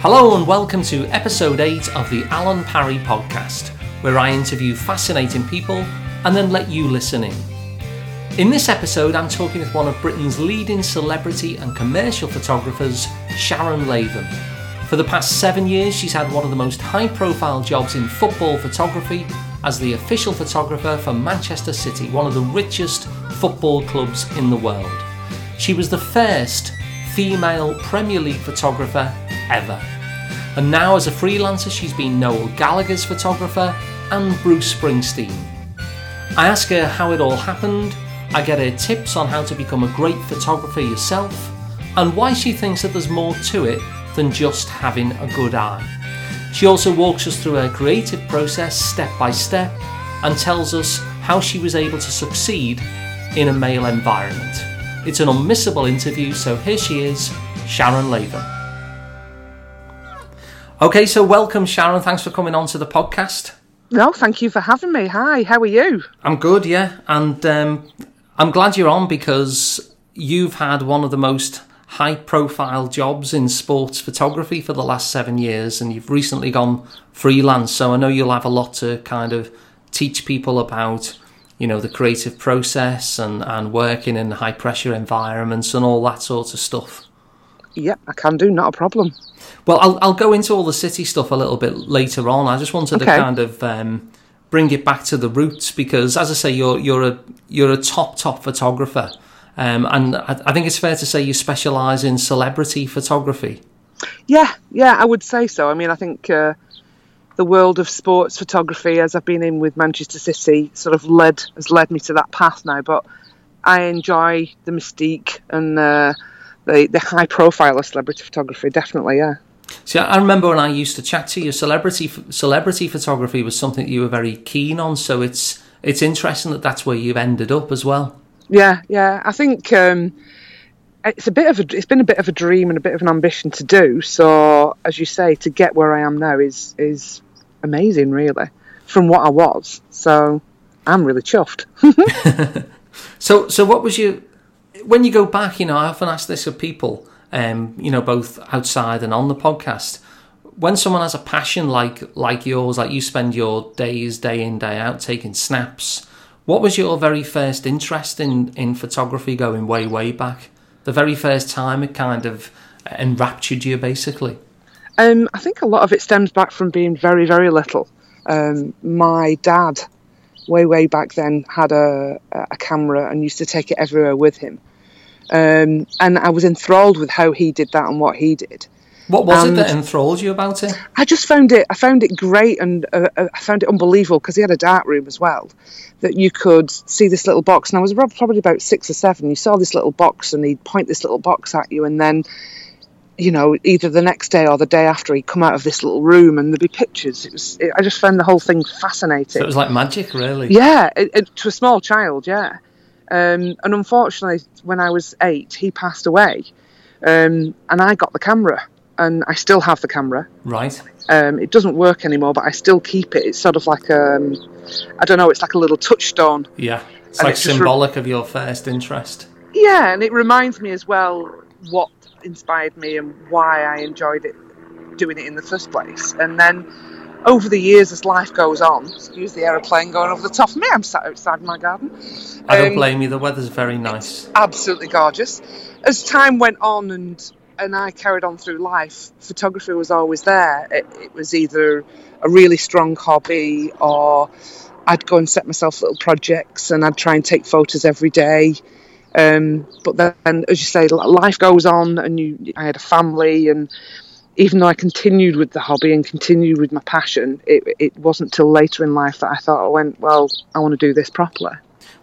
Hello and welcome to episode 8 of the Alun Parry podcast, where I interview fascinating people and then let you listen in. In this episode, I'm talking with one of Britain's leading celebrity and commercial photographers, Sharon Latham. For the past seven years, she's had one of the most high profile jobs in football photography as the official photographer for Manchester City, one of the richest football clubs in the world. She was the first female Premier League photographer ever. And now, as a freelancer, she's been Noel Gallagher's photographer and Bruce Springsteen. I ask her how it all happened, I get her tips on how to become a great photographer yourself, and why she thinks that there's more to it than just having a good eye. She also walks us through her creative process step by step and tells us how she was able to succeed in a male environment. It's an unmissable interview, so here she is, Sharon Latham. Okay, so welcome, Sharon. Thanks for coming on to the podcast. No, thank you for having me. Hi, how are you? I'm good, yeah, and um, I'm glad you're on because you've had one of the most high profile jobs in sports photography for the last seven years and you've recently gone freelance. So I know you'll have a lot to kind of teach people about, you know, the creative process and, and working in high pressure environments and all that sort of stuff. Yep, I can do, not a problem. Well, I'll, I'll go into all the city stuff a little bit later on. I just wanted okay. to kind of um, bring it back to the roots because, as I say, you're you're a you're a top top photographer. Um, and I, I, think it's fair to say you specialise in celebrity photography. Yeah, yeah, I would say so. I mean, I think uh, the world of sports photography, as I've been in with Manchester City, sort of led has led me to that path now. But I enjoy the mystique and uh, the the high profile of celebrity photography. Definitely, yeah. See, I remember when I used to chat to you, celebrity celebrity photography was something that you were very keen on. So it's it's interesting that that's where you've ended up as well. Yeah, yeah. I think um, it's a bit of a, it's been a bit of a dream and a bit of an ambition to do. So, as you say, to get where I am now is is amazing, really, from what I was. So, I'm really chuffed. so, so what was your when you go back? You know, I often ask this of people, um, you know, both outside and on the podcast. When someone has a passion like like yours, like you spend your days day in day out taking snaps what was your very first interest in, in photography going way, way back? The very first time it kind of enraptured you, basically? Um, I think a lot of it stems back from being very, very little. Um, my dad, way, way back then, had a, a camera and used to take it everywhere with him. Um, and I was enthralled with how he did that and what he did. What was and it that enthralled you about it? I just found it. I found it great, and uh, uh I found it unbelievable because he had a dark room as well. That you could see this little box, and I was probably about six or seven. You saw this little box, and he'd point this little box at you, and then, you know, either the next day or the day after, he'd come out of this little room, and there'd be pictures. It was. It, I just found the whole thing fascinating. So it was like magic, really. Yeah, it, it, to a small child, yeah. Um, and unfortunately, when I was eight, he passed away, um, and I got the camera and I still have the camera. Right. Um, it doesn't work anymore, but I still keep it. It's sort of like um, I don't know. It's like a little touchstone. Yeah, it's and like symbolic re- of your first interest. Yeah, and it reminds me as well what inspired me and why I enjoyed it doing it in the first place. And then over the years, as life goes on, excuse the aeroplane going over the top of me. I'm sat outside my garden. I don't um, blame you. The weather's very nice. Absolutely gorgeous. As time went on and and I carried on through life, photography was always there. It, it, was either a really strong hobby or I'd go and set myself little projects and I'd try and take photos every day. Um, but then, as you say, life goes on, and you, I had a family, and even though I continued with the hobby and continued with my passion, it, it wasn't till later in life that I thought I went, well, I want to do this properly.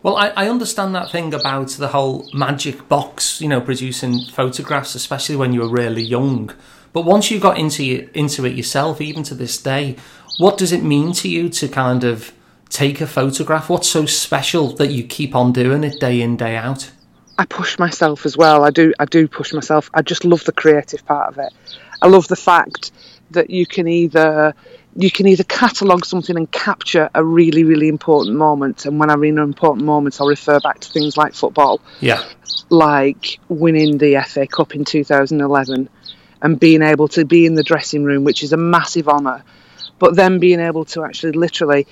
Well, I, I understand that thing about the whole magic box, you know, producing photographs, especially when you were really young. But once you got into into it yourself, even to this day, what does it mean to you to kind of take a photograph? What's so special that you keep on doing it day in day out? I push myself as well. I do. I do push myself. I just love the creative part of it. I love the fact that you can either you can either catalogue something and capture a really, really important moment. And when I mean an important moments, I'll refer back to things like football. Yeah. Like winning the FA Cup in 2011. and being able to be in the dressing room, which is a massive honour, but then being able to actually literally,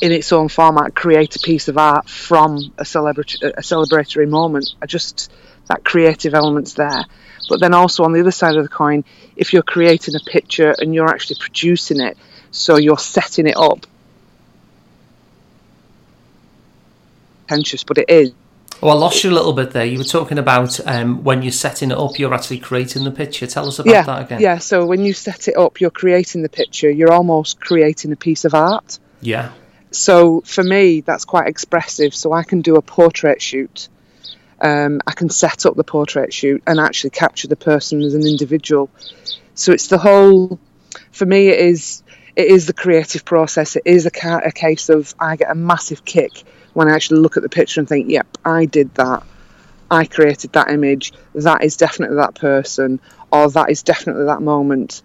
in its own format, create a piece of art from a, celebra- a celebratory moment. I just that creative element's there. But then also on the other side of the coin, if you're creating a picture and you're actually producing it, so you're setting it up. Pretentious, but it is. Well, I lost you a little bit there. You were talking about um, when you're setting it up, you're actually creating the picture. Tell us about yeah, that again. Yeah, so when you set it up, you're creating the picture. You're almost creating a piece of art. Yeah. So for me, that's quite expressive. So I can do a portrait shoot. Um, I can set up the portrait shoot and actually capture the person as an individual. So it's the whole. For me, it is it is the creative process. It is a, ca- a case of I get a massive kick when I actually look at the picture and think, yep, I did that. I created that image. That is definitely that person, or that is definitely that moment.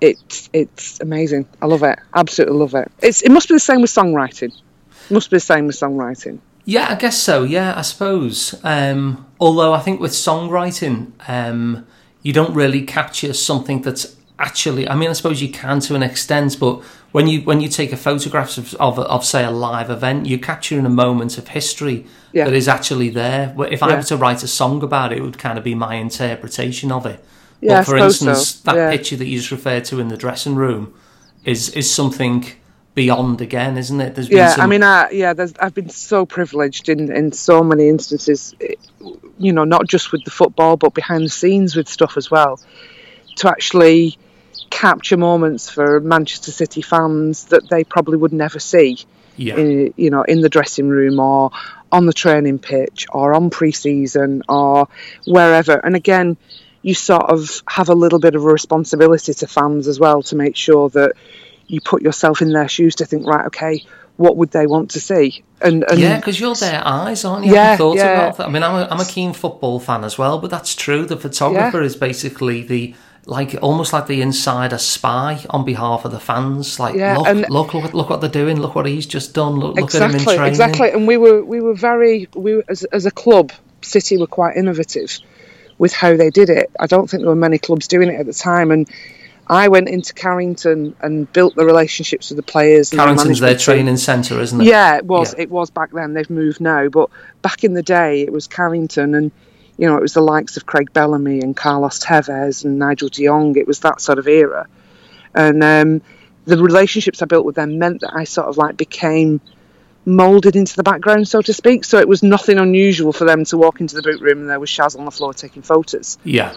It's it's amazing. I love it. Absolutely love it. It's it must be the same with songwriting. It must be the same with songwriting. Yeah, I guess so. Yeah, I suppose. Um, although I think with songwriting, um, you don't really capture something that's actually. I mean, I suppose you can to an extent, but when you when you take a photograph of, of, of say a live event, you're capturing a moment of history Yeah. that is actually there. But if I Yeah. were to write a song about it, it would kind of be my interpretation of it. Yeah, but for suppose so. instance, that picture that you just referred to in the dressing room is is something beyond again, isn't it? There's been Yeah, some, I mean, I, yeah, there's, I've been so privileged in, in so many instances, eh, you know, not just with the football, but behind the scenes with stuff as well, to actually capture moments for Manchester City fans that they probably would never see, yeah, in, you know, in the dressing room or on the training pitch or on pre-season or wherever. And again, you sort of have a little bit of a responsibility to fans as well to make sure that you put yourself in their shoes to think, right, okay, what would they want to see? And, and Yeah, because you're their eyes, aren't you? I Yeah, thought yeah. about that. I mean, I'm a, I'm a keen football fan as well, but that's true. The photographer is basically the like almost like the insider spy on behalf of the fans. Like, Yeah, look, and- look, look, look what they're doing. Look what he's just done. Look, look at him in exactly, training. exactly. And we were we were very we were, as as a club, City were quite innovative with how they did it. I don't think there were many clubs doing it at the time, and I went into Carrington and built the relationships with the players. and the Carrington's their training centre, isn't it? Yeah, it was. Yeah. It was back then. They've moved now, but back in the day, it was Carrington, and you know, it was the likes of Craig Bellamy and Carlos Tevez and Nigel De Jong. It was that sort of era, and um, the relationships I built with them meant that I sort of like became molded into the background, so to speak. So it was nothing unusual for them to walk into the boot room and there was Shaz on the floor taking photos. Yeah,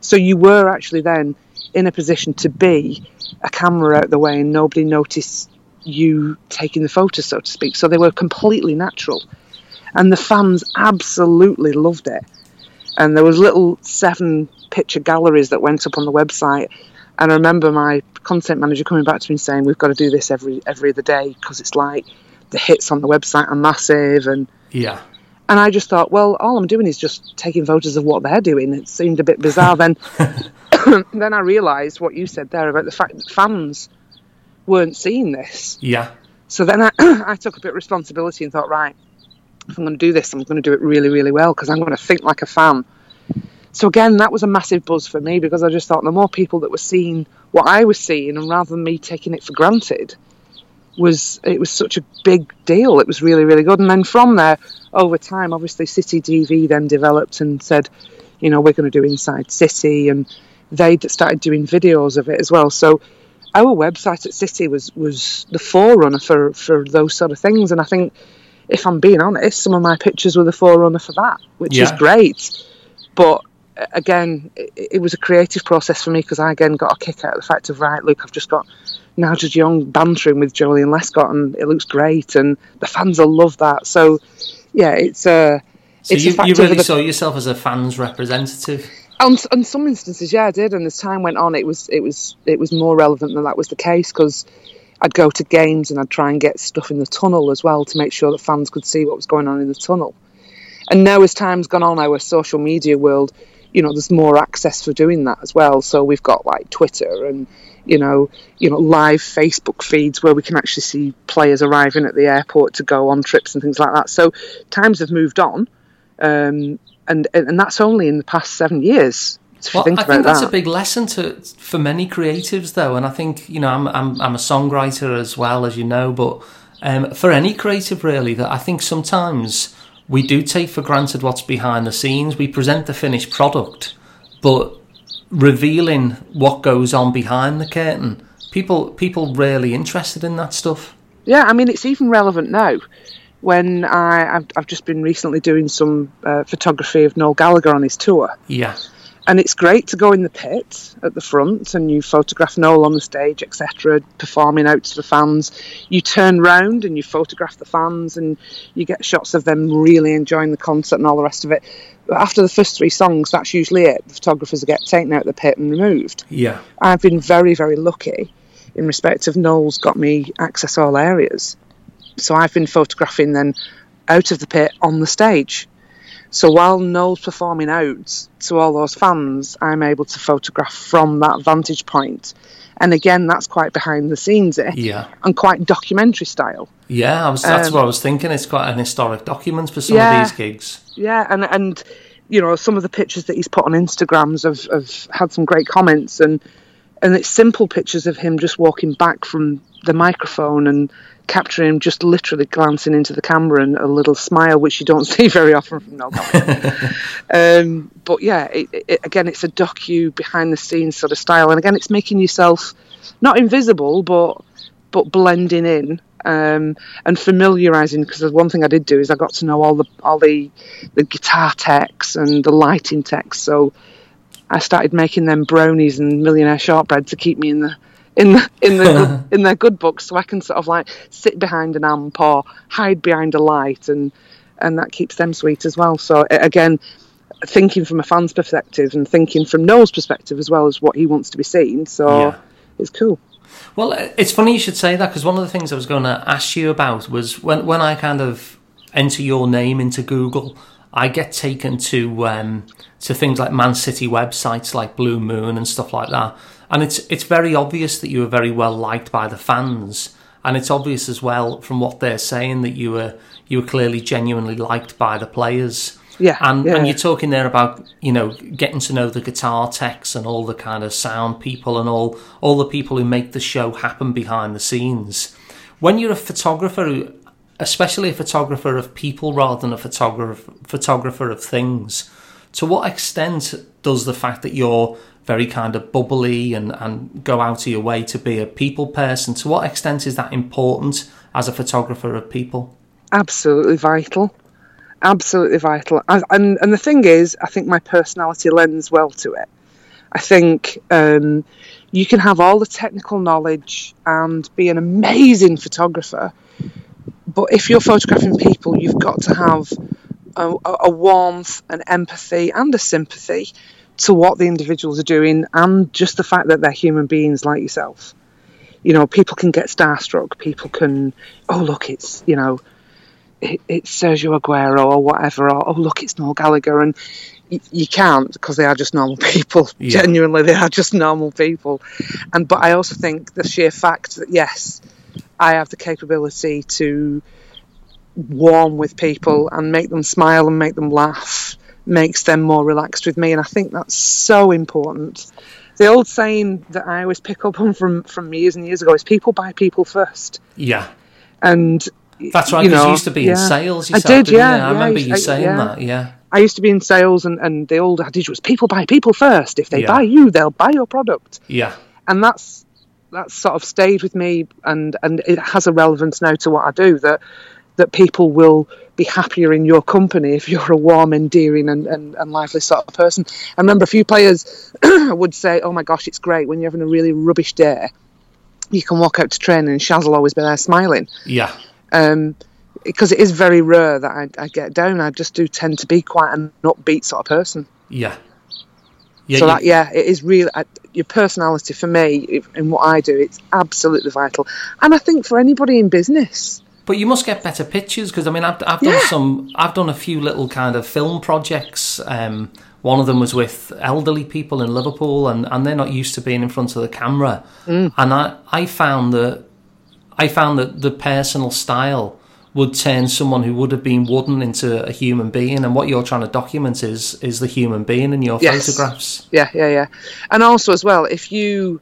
So you were actually then in a position to be a camera out the way and nobody noticed you taking the photos, so to speak. So they were completely natural. And the fans absolutely loved it. And there was little seven picture galleries that went up on the website. And I remember my content manager coming back to me and saying, "We've got to do this every every other day because it's like the hits on the website are massive." And yeah, and I just thought, well, all I'm doing is just taking photos of what they're doing. It seemed a bit bizarre. then, then I realised what you said there about the fact that fans weren't seeing this. yeah. So then I, I took a bit of responsibility and thought, right, if I'm going to do this, I'm going to do it really, really well because I'm going to think like a fan. So again, that was a massive buzz for me because I just thought the more people that were seeing what I was seeing, and rather than me taking it for granted, was it was such a big deal. It was really, really good. And then from there, over time, obviously, City TV then developed and said, you know, we're going to do Inside City, and they started doing videos of it as well. So our website at City was was the forerunner for for those sort of things. And I think, if I'm being honest, some of my pictures were the forerunner for that, which is great. But again, it, it was a creative process for me because I again got a kick out of the fact of right, look, I've just got Nigel Young bantering with Joleon Lescott, and it looks great, and the fans will love that. So, yeah, it's uh, So it's you, a fact you really the- saw yourself as a fans representative. On, on some instances, yeah, I did, and as time went on, it was it was it was more relevant that that was the case because I'd go to games and I'd try and get stuff in the tunnel as well to make sure that fans could see what was going on in the tunnel. And now, as time's gone on, our social media world, you know, there's more access for doing that as well. So we've got like Twitter and you know, you know, live Facebook feeds where we can actually see players arriving at the airport to go on trips and things like that. So times have moved on, um, and and that's only in the past seven years. Well, think I think that's that. a big lesson to for many creatives, though, and I think you know I'm I'm, I'm a songwriter as well as you know, but um, for any creative really, that I think sometimes we do take for granted what's behind the scenes. We present the finished product, but revealing what goes on behind the curtain, people people really interested in that stuff. Yeah, I mean, it's even relevant now. When I, I've, I've just been recently doing some uh, photography of Noel Gallagher on his tour, Yeah, and it's great to go in the pit at the front and you photograph Noel on the stage, etc., performing out to the fans. You turn round and you photograph the fans, and you get shots of them really enjoying the concert and all the rest of it. But after the first three songs, that's usually it. The photographers get taken out of the pit and removed. yeah, I've been very, very lucky in respect of Noel's got me access all areas. So I've been photographing then out of the pit on the stage. So while Noel's performing out to all those fans, I'm able to photograph from that vantage point. And again, that's quite behind the scenes yeah, and quite documentary style. yeah. I was that's Um, what I was thinking. It's quite an historic document for some Yeah. of these gigs. Yeah, and and you know some of the pictures that he's put on Instagrams have, have had some great comments, and and it's simple pictures of him just walking back from the microphone and capturing him just literally glancing into the camera and a little smile, which you don't see very often from Noel um, but yeah, it, it, again, it's a docu behind the scenes sort of style, and again, it's making yourself not invisible, but but blending in um, and familiarizing. Because one thing I did do is I got to know all the all the the guitar techs and the lighting techs. So I started making them brownies and millionaire shortbread to keep me in the in the in the good, in their good books, so I can sort of like sit behind an amp or hide behind a light, and and that keeps them sweet as well. So again. Thinking from a fan's perspective and thinking from Noel's perspective as well as what he wants to be seen, so Yeah. it's cool. Well, uh, it's funny you should say that because one of the things I was going to ask you about was when when I kind of enter your name into Google, I get taken to um, to things like Man City websites like Blue Moon and stuff like that, and it's it's very obvious that you were very well liked by the fans, and it's obvious as well from what they're saying that you were you were clearly genuinely liked by the players. Yeah, And, yeah. and you're talking there about you know getting to know the guitar techs and all the kind of sound people and all all the people who make the show happen behind the scenes. When you're a photographer, who- especially a photographer of people rather than a photographer photographer of things, to what extent does the fact that you're very kind of bubbly and, and go out of your way to be a people person, to what extent is that important as a photographer of people? absolutely vital. Absolutely vital. And, and the thing is i think my personality lends well to it. I think um, you can have all the technical knowledge and be an amazing photographer but if you're photographing people you've got to have a, a warmth an empathy and a sympathy to what the individuals are doing and just the fact that they're human beings like yourself you know people can get starstruck people can oh look it's you know it, it's Sergio Aguero or whatever, or oh look, it's Noel Gallagher, and y- you can't because they are just normal people. Yeah. Genuinely, they are just normal people. And but I also think the sheer fact that yes, I have the capability to warm with people and make them smile and make them laugh makes them more relaxed with me, and I think that's so important. The old saying that I always pick up on from from years and years ago is "people buy people first. Yeah, and That's right, you because you used to be yeah. in sales I yourself, did, didn't yeah, you? I remember I- you I- saying yeah. that, yeah. I used to be in sales, and, and the old adage was people buy people first. If they Yeah. buy you, they'll buy your product. Yeah, And that's that's sort of stayed with me, and, and it has a relevance now to what I do. That that people will be happier in your company if you're a warm, endearing, and, and, and lively sort of person. I remember a few players would say, "Oh my gosh, it's great when you're having a really rubbish day. You can walk out to training, and Shaz will always be there smiling." yeah, um, because it is very rare that I, I get down. I just do tend to be quite an upbeat sort of person. yeah. Yeah, so that yeah, it is really uh, your personality for me in what I do. It's absolutely vital, and I think for anybody in business. But you must get better pictures because I mean I've, I've done Yeah. some I've done a few little kind of film projects. Um, one of them was with elderly people in Liverpool, and, and they're not used to being in front of the camera. Mm. And I, I found that I found that the personal style would turn someone who would have been wooden into a human being. And what you're trying to document is is the human being in your Yes. photographs. Yeah, yeah, yeah. And also as well, if you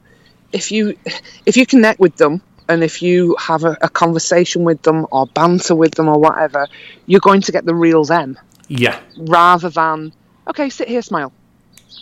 if you if you connect with them and if you have a, a conversation with them or banter with them or whatever, you're going to get the real them Yeah, rather than okay, sit here, smile.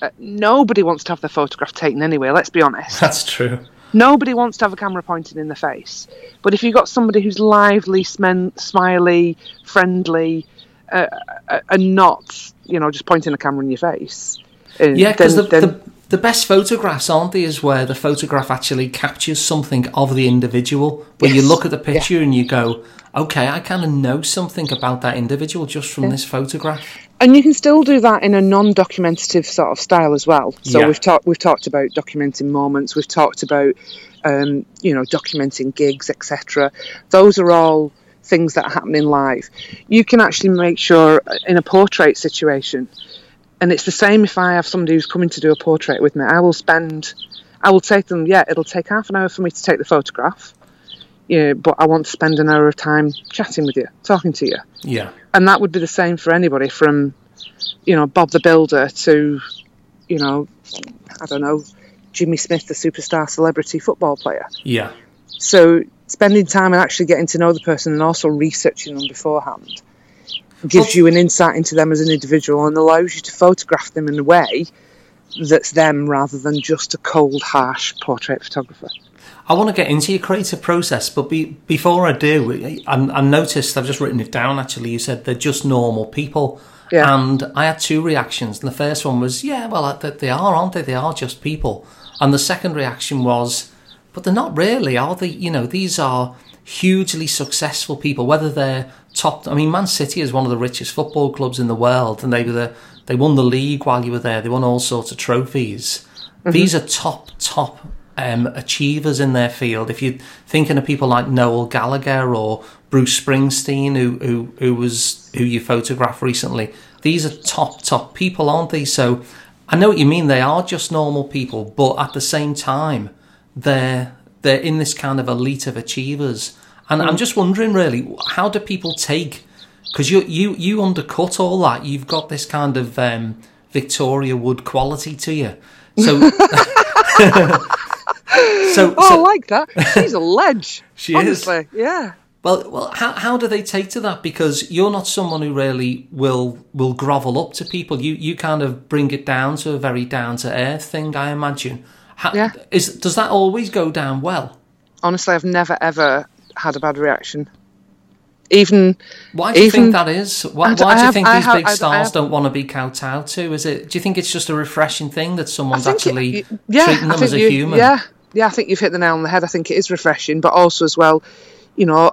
Uh, nobody wants to have their photograph taken anyway. Let's be honest. that's true. Nobody wants to have a camera pointed in the face. But if you've got somebody who's lively, smen- smiley, friendly, uh, uh, and not, you know, just pointing a camera in your face, uh, Yeah, because the, then- the the best photographs aren't they? Is where the photograph actually captures something of the individual. Where you look at the picture and you go, okay, I kind of know something about that individual just from this photograph. and you can still do that in a non-documentative sort of style as well. So Yeah. we've talked we've talked about documenting moments. We've talked about um, you know documenting gigs, etc. Those are all things that happen in life. You can actually make sure uh, in a portrait situation, and it's the same if I have somebody who's coming to do a portrait with me. I will spend, I will take them. Yeah, it'll take half an hour for me to take the photograph. Yeah, but I want to spend an hour of time chatting with you, talking to you Yeah, and that would be the same for anybody from you know bob the builder to you know i don't know jimmy smith the superstar celebrity football player yeah, so spending time and actually getting to know the person and also researching them beforehand gives you an insight into them as an individual and allows you to photograph them in a way that's them rather than just a cold harsh portrait photographer I want to get into your creative process, but be, before I do, I, I noticed I've just written it down. Actually, you said they're just normal people, Yeah. and I had two reactions. And the first one was, "Yeah, well, they- they are, aren't they? They are just people." And the second reaction was, "But they're not really, are they? You know, these are hugely successful people. Whether they're top, I mean, Man City is one of the richest football clubs in the world, and they were the, they won the league while you were there. They won all sorts of trophies. These are top, top um, achievers in their field. If you're thinking of people like Noel Gallagher or Bruce Springsteen, who who who was who you photographed recently, these are top top people, aren't they? So I know what you mean. They are just normal people, but at the same time, they're they're in this kind of elite of achievers. And I'm just wondering, really, how do people take? Because you you you undercut all that. You've got this kind of um, Victoria Wood quality to you. So. so, oh so i like that she's a ledge She is. honestly yeah well, well, how how do they take to that? Because you're not someone who really will will grovel up to people. You you kind of bring it down to a very down to earth thing, I imagine. How, Yeah. Is does that always go down well? honestly, I've never ever had a bad reaction. Even Why do you Even- think that is? Why, why do you have- think these have- big stars have- don't want to be kowtowed to? Is it? Do you think it's just a refreshing thing that someone's think it- actually yeah, treating them as a you- human? Yeah, yeah, I think you've hit the nail on the head. I think it is refreshing, but also as well, you know,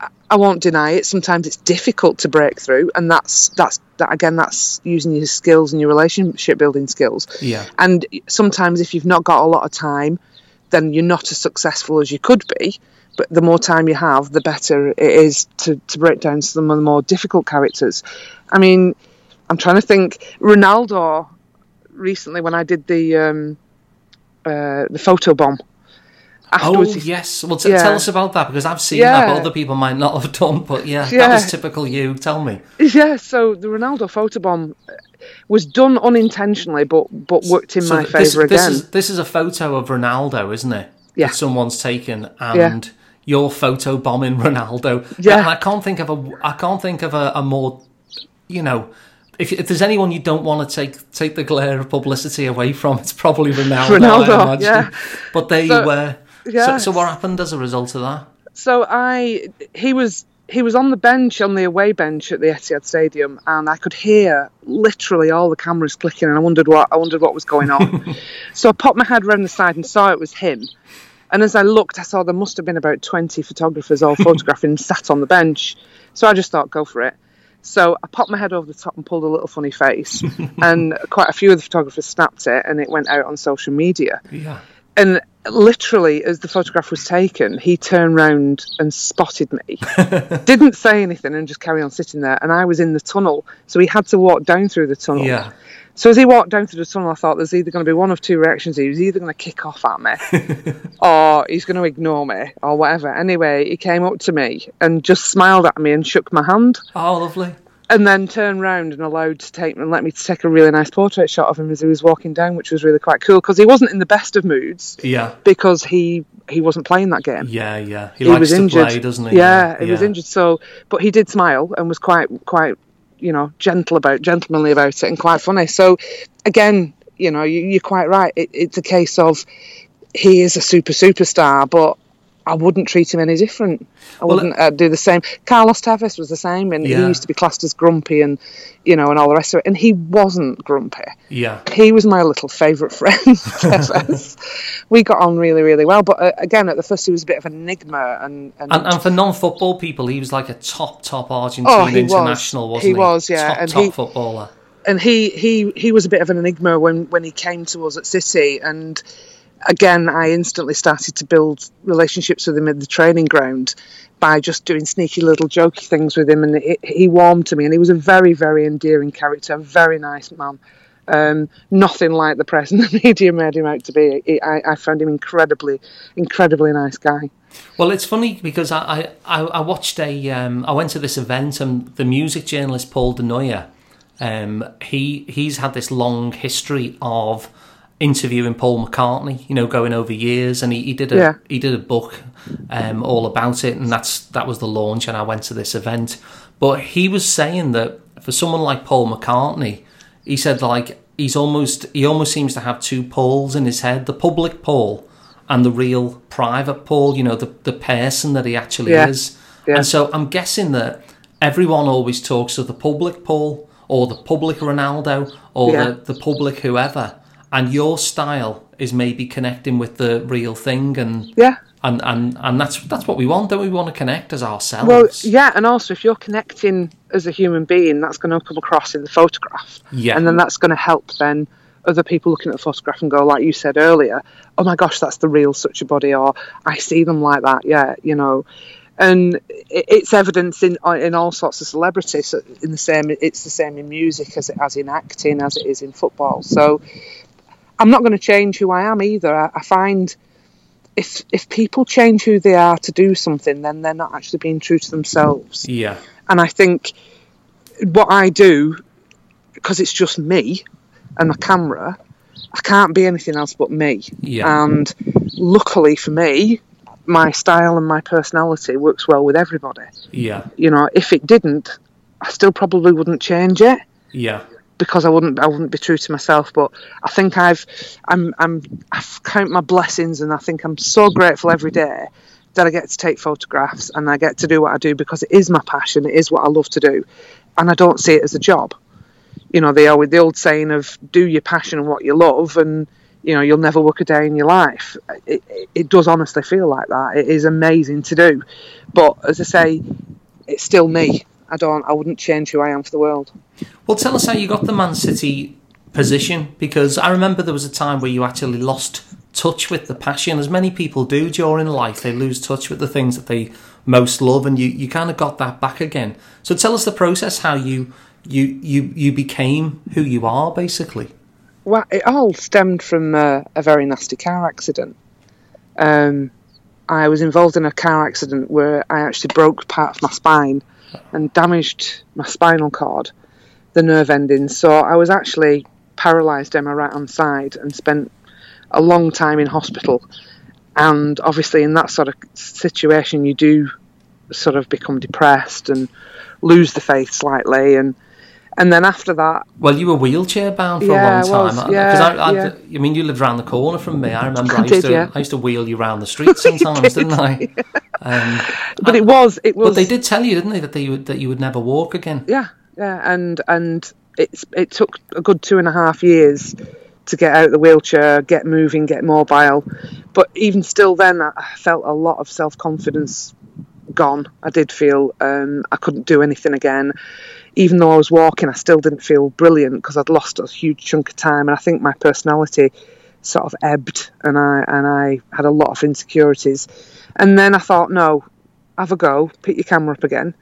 I- I won't deny it. Sometimes it's difficult to break through, and that's that's that again. That's using your skills and your relationship building skills. Yeah. And sometimes, if you've not got a lot of time, then you're not as successful as you could be. But the more time you have, the better it is to, to break down some of the more difficult characters. I mean, I'm trying to think. Ronaldo recently, when I did the um, uh, the photo bomb. Oh Afterwards, he- yes. Well, t- Yeah. tell us about that because I've seen that, but other people might not have done. But yeah, that was typical you. Tell me. yeah. So the Ronaldo photobomb was done unintentionally, but but worked in So my this, favour this again. is this is a photo of Ronaldo, isn't it? Yeah. That someone's taken, and you're photo bombing Ronaldo. Yeah. And I can't think of a I can't think of a, a more, you know. If, if there's anyone you don't want to take take the glare of publicity away from, it's probably Ronaldo. Ronaldo, I imagine. yeah. But there So- you were. So, yeah. so what happened as a result of that? So I he was he was on the bench on the away bench at the Etihad Stadium, and I could hear literally all the cameras clicking, and I wondered what I wondered what was going on. so I popped my head round the side and saw it was him. And as I looked, I saw there must have been about twenty photographers all photographing sat on the bench. So I just thought, go for it. So I popped my head over the top and pulled a little funny face, and quite a few of the photographers snapped it, and it went out on social media Yeah. and literally as the photograph was taken he turned round and spotted me didn't say anything and just carry on sitting there and i was in the tunnel so he had to walk down through the tunnel Yeah. So as he walked down through the tunnel, I thought there's either going to be one of two reactions. He was either going to kick off at me, or he's going to ignore me, or whatever. Anyway, he came up to me and just smiled at me and shook my hand, Oh, lovely. And then turned round and allowed to take and let me take a really nice portrait shot of him as he was walking down, which was really quite cool because he wasn't in the best of moods Yeah. because he he wasn't playing that game. Yeah, yeah. He, He likes was to injured. play, doesn't he? Yeah, he was injured. So, but he did smile and was quite quite you know gentle about gentlemanly about it and quite funny. So, again, you know, you, you're quite right. It, it's a case of he is a super superstar, but. I wouldn't treat him any different. I Well, wouldn't uh, do the same. Carlos Tevez was the same, and Yeah. he used to be classed as grumpy and, you know, and all the rest of it. And he wasn't grumpy Yeah. he was my little favourite friend. Tevez. we got on really, really well. But uh, again, at the first, he was a bit of an enigma, and, and, And, and for non-football people, he was like a top, top Argentine Oh, he was. international, wasn't He he? was, yeah, Top, and top he- footballer. and he he he was a bit of an enigma when when he came to us at City, and again, I instantly started to build relationships with him in the training ground by just doing sneaky little jokey things with him, and it, he warmed to me, and he was a very, very endearing character, a very nice man. Um, nothing like the press and the media made him out to be. He- I, I found him incredibly, incredibly nice guy. Well, it's funny because I, I, I watched a um, I went to this event and the music journalist Paul Du Noyer, um, he he's had this long history of interviewing Paul McCartney, you know, going over years, and he, he did a Yeah. he did a book um, all about it, and that's that was the launch, and I went to this event. But he was saying that for someone like Paul McCartney, he said like he's almost he almost seems to have two Pauls in his head: the public Paul and the real private Paul. You know, the the person that he actually Yeah. is. Yeah. And so I'm guessing that everyone always talks of the public Paul or the public Ronaldo or the, the public whoever. And your style is maybe connecting with the real thing and Yeah. and, and, and that's that's what we want, don't we? We want to connect as ourselves. Well, yeah, and also if you're connecting as a human being, that's going to come across in the photograph. Yeah. And then that's going to help then other people looking at the photograph and go, like you said earlier, oh my gosh, that's the real such a body, or I see them like that. Yeah, you know. And it's evidence in uh, in all sorts of celebrities. In the same, it's the same in music as it as in acting, as it is in football. So I'm not going to change who I am either. I, I find if if people change who they are to do something, then they're not actually being true to themselves. yeah. And I think what I do, because it's just me and my camera, I can't be anything else but me. Yeah. And luckily for me, my style and my personality works well with everybody. Yeah. You know, if it didn't, I still probably wouldn't change it Yeah. Because I wouldn't I wouldn't be true to myself. But I think I've I'm I'm I count my blessings and I think I'm so grateful every day that I get to take photographs and I get to do what I do because it is my passion. It is what I love to do, and I don't see it as a job. You know, the old the old saying of do your passion and what you love, and you know you'll never work a day in your life. It, it, it does honestly feel like that. It is amazing to do, but as I say, it's still me. I don't. I wouldn't change who I am for the world. Well, tell us how you got the Man City position because I remember there was a time where you actually lost touch with the passion, as many people do during life. They lose touch with the things that they most love, and you, you kind of got that back again. So tell us the process how you you you you became who you are, basically. Well, it all stemmed from uh, a very nasty car accident. Um, I was involved in a car accident where I actually broke part of my spine and damaged my spinal cord, the nerve endings. So I was actually paralysed on my right hand side and spent a long time in hospital. And obviously, in that sort of situation, you do sort of become depressed and lose the faith slightly. And and then after that, Well, you were wheelchair bound for Yeah, a long time. yeah, Because I, I, yeah. I mean, you lived around the corner from me. I remember I, used did, to yeah. I used to wheel you around the street sometimes, did, not I? Um, but it was it was but they did tell you, didn't they, that they would, that you would never walk again? yeah, yeah, and and it's it took a good two and a half years to get out of the wheelchair, get moving, get mobile. But even still, then I I felt a lot of self confidence gone. I did feel um, I couldn't do anything again. Even though I was walking, I still didn't feel brilliant because I'd lost a huge chunk of time, and I think my personality sort of ebbed, and I and I had a lot of insecurities. And then I thought, no, have a go, pick your camera up again.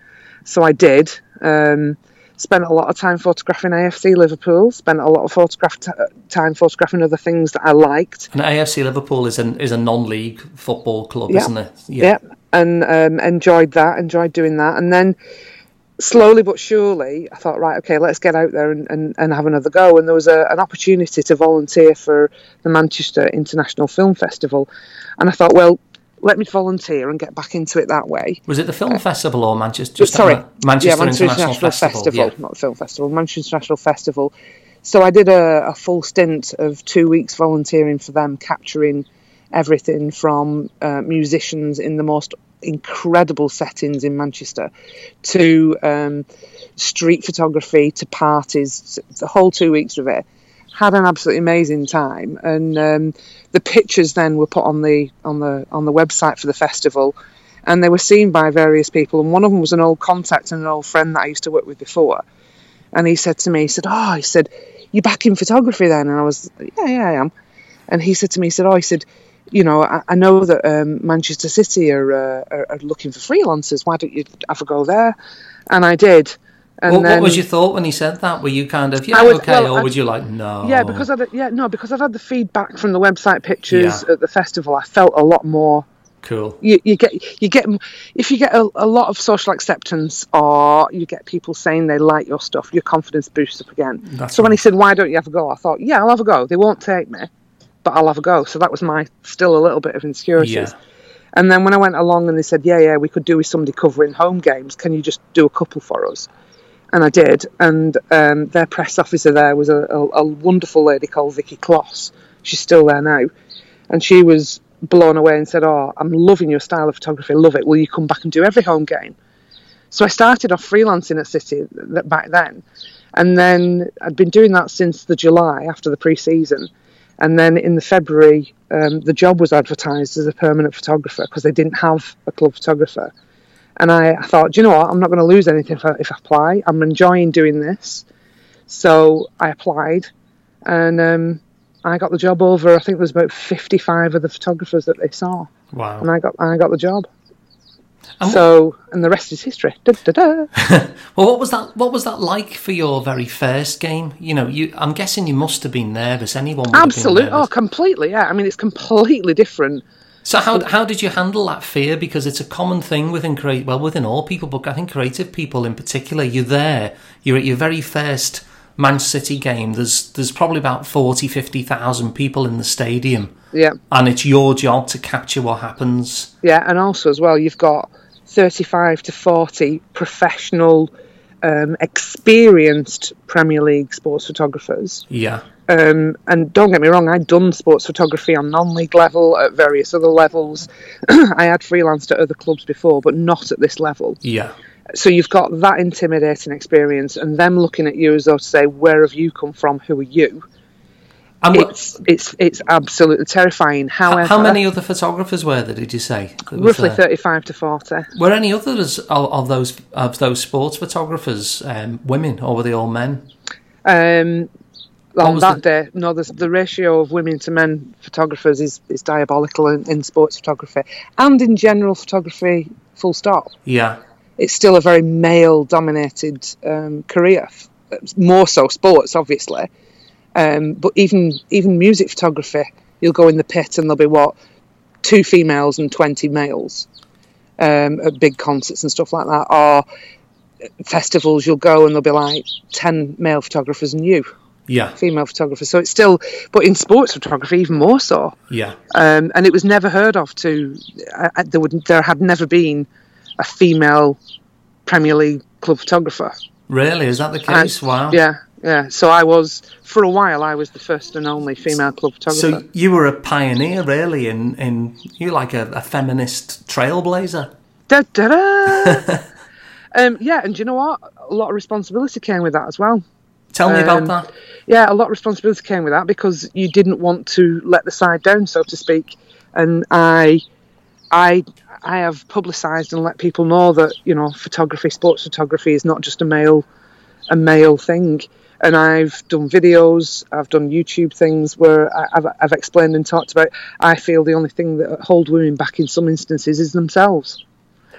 So I did. Um, spent a lot of time photographing AFC Liverpool. Spent a lot of photograph t- time photographing other things that I liked. And AFC Liverpool is an is a non-league football club, Yeah. isn't it? Yeah, and um, enjoyed that. Enjoyed doing that, and then slowly but surely, I thought, right, okay, let's get out there and, and, and have another go. And there was a, an opportunity to volunteer for the Manchester International Film Festival, and I thought, well, let me volunteer and get back into it that way. Was it the film festival or Manchester? Just Sorry, Manchester, yeah, Manchester International, Festival. yeah. not the film festival, Manchester International Festival. So I did a, a full stint of two weeks volunteering for them, capturing everything from uh, musicians in the most incredible settings in Manchester to um, street photography to parties, the whole two weeks of it. Had an absolutely amazing time, and um, the pictures then were put on the on the on the website for the festival, and they were seen by various people. And one of them was an old contact and an old friend that I used to work with before, and he said to me, he said, "Oh, he said, "You're back in photography then?" And I was, "Yeah, yeah, I am." And he said to me, he said, "Oh, he said." You know, I, I know that um, Manchester City are, uh, are are looking for freelancers. Why don't you have a go there? And I did. And What, what was your thought when he said that? Were you kind of yeah was- okay, well, or I- would you like no? Yeah, because I yeah no because I've had the feedback from the website pictures Yeah. at the festival. I felt a lot more. cool. You, you get you get if you get a, a lot of social acceptance or you get people saying they like your stuff, your confidence boosts up again. That's so when he said, "Why don't you have a go?" I thought, "Yeah, I'll have a go. They won't take me, but I'll have a go." So that was my still a little bit of insecurities. Yeah. And then when I went along and they said, "Yeah, yeah, we could do with somebody covering home games. Can you just do a couple for us?" And I did. And um, their press officer there was a, a, a wonderful lady called Vicky Kloss. She's still there now, and she was blown away and said, "Oh, I'm loving your style of photography. Love it. Will you come back and do every home game?" So I started off freelancing at City back then, and then I'd been doing that since the July after the pre-season, and then in the February, um, the job was advertised as a permanent photographer because they didn't have a club photographer. And I, I thought, do you know what? I'm not going to lose anything if I, if I apply. I'm enjoying doing this, so I applied, and um, I got the job over. I think there was about 55 of the photographers that they saw, Wow. and I got I got the job. And So, and the rest is history. Da, da, da. Well, what was that? What was that like for your very first game? You know, you. I'm guessing you must have been nervous. Anyone Absolutely. Oh, completely. Yeah. I mean, it's completely different. So how how did you handle that fear? Because it's a common thing within create well within all people, but I think creative people in particular. You're there. You're at your very first Manchester City game. There's there's probably about 40, 50,000 people in the stadium, Yeah. and it's your job to capture what happens. Yeah. And also, as well, you've got 35 to 40 professional, um, experienced Premier League sports photographers. Yeah. Um, and don't get me wrong, I'd done sports photography on non league level, at various other levels. I had freelanced at other clubs before, but not at this level. Yeah. So you've got that intimidating experience, and them looking at you as though to say, Where have you come from? Who are you? And It's it's it's absolutely terrifying. However, how many other photographers were there? Did you say? roughly thirty-five to forty. Were any others of, of those of those sports photographers um, women, or were they all men? Um, on that the- day, no, the, the ratio of women to men photographers is, is diabolical in, in sports photography and in general photography. Full stop. Yeah. It's still a very male-dominated um, career. More so sports, obviously, um, but even even music photography. You'll go in the pit and there'll be what two females and twenty males um, at big concerts and stuff like that. Or festivals, you'll go and there'll be like ten male photographers and you Yeah. female photographers. So it's still, but in sports photography, even more so. Yeah. Um, and it was never heard of. To uh, there would there had never been a female Premier League club photographer. Really? Is that the And- case? wow. Yeah, yeah. So I was for a while. I was the first and only female club photographer. So you were a pioneer, really, in in you're like a, a feminist trailblazer. Da, da, da. um, yeah, and do you know what? A lot of responsibility came with that as well. Tell me Um, about that. yeah, a lot of responsibility came with that because you didn't want to let the side down, so to speak. And I, I, I have publicised and let people know that you know photography, sports photography, is not just a male, a male thing. And I've done videos, I've done YouTube things where I- I've, I've explained and talked about. I feel the only thing that hold women back in some instances is themselves.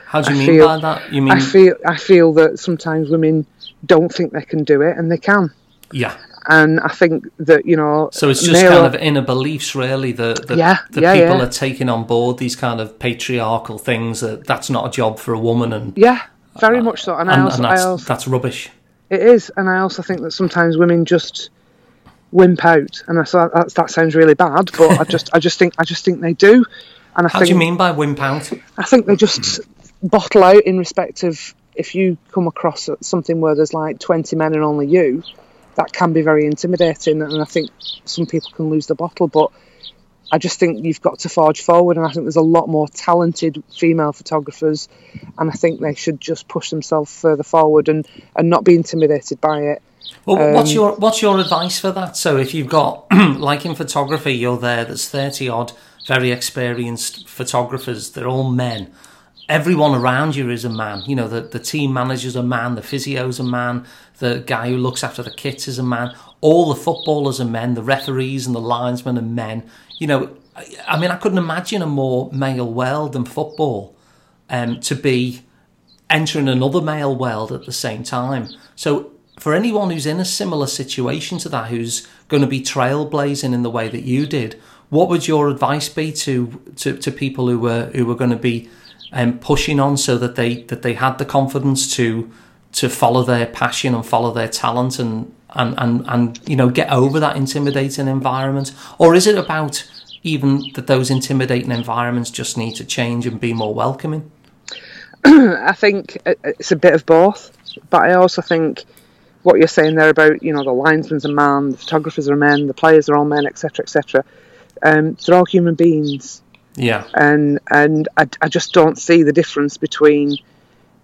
How do you I mean feel- by that? You mean I feel I feel that sometimes women don't think they can do it, and they can. yeah. And I think that you know, So it's just kind of inner beliefs, really. That, the, Yeah, the yeah, people yeah. are taking on board these kind of patriarchal things that that's not a job for a woman, and yeah, very uh, much so. And, I also, and I also, that's rubbish. It is, and I also think that sometimes women just wimp out, and I that, that sounds really bad, but I just, I just think, I just think they do, and I How think, do you mean by wimp out? I think they just bottle out in respect of if you come across something where there's like 20 men and only you, that can be very intimidating, and I think some people can lose the bottle, but. I just think you've got to forge forward, and I think there's a lot more talented female photographers, and I think they should just push themselves further forward and, and not be intimidated by it. Well, what's Um, your what's your advice for that? So if you've got like in photography, you're there. There's thirty odd very experienced photographers. They're all men. Everyone around you is a man. You know, the the team manager's a man. The physio's a man. The guy who looks after the kits is a man. All the footballers are men. The referees and the linesmen are men. You know, I, mean, I couldn't imagine a more male world than football. Um, to be entering another male world at the same time. So, for anyone who's in a similar situation to that, who's going to be trailblazing in the way that you did, what would your advice be to to, to people who were who were going to be um, pushing on so that they that they had the confidence to to follow their passion and follow their talent and and and, and you know get over that intimidating environment, or is it about even that those intimidating environments just need to change and be more welcoming? I think it's a bit of both, but I also think what you're saying there about you know the linesman's a man, the photographers are men, the players are all men, etc., etc. Um, they're all human beings, Yeah, and and I, I just don't see the difference between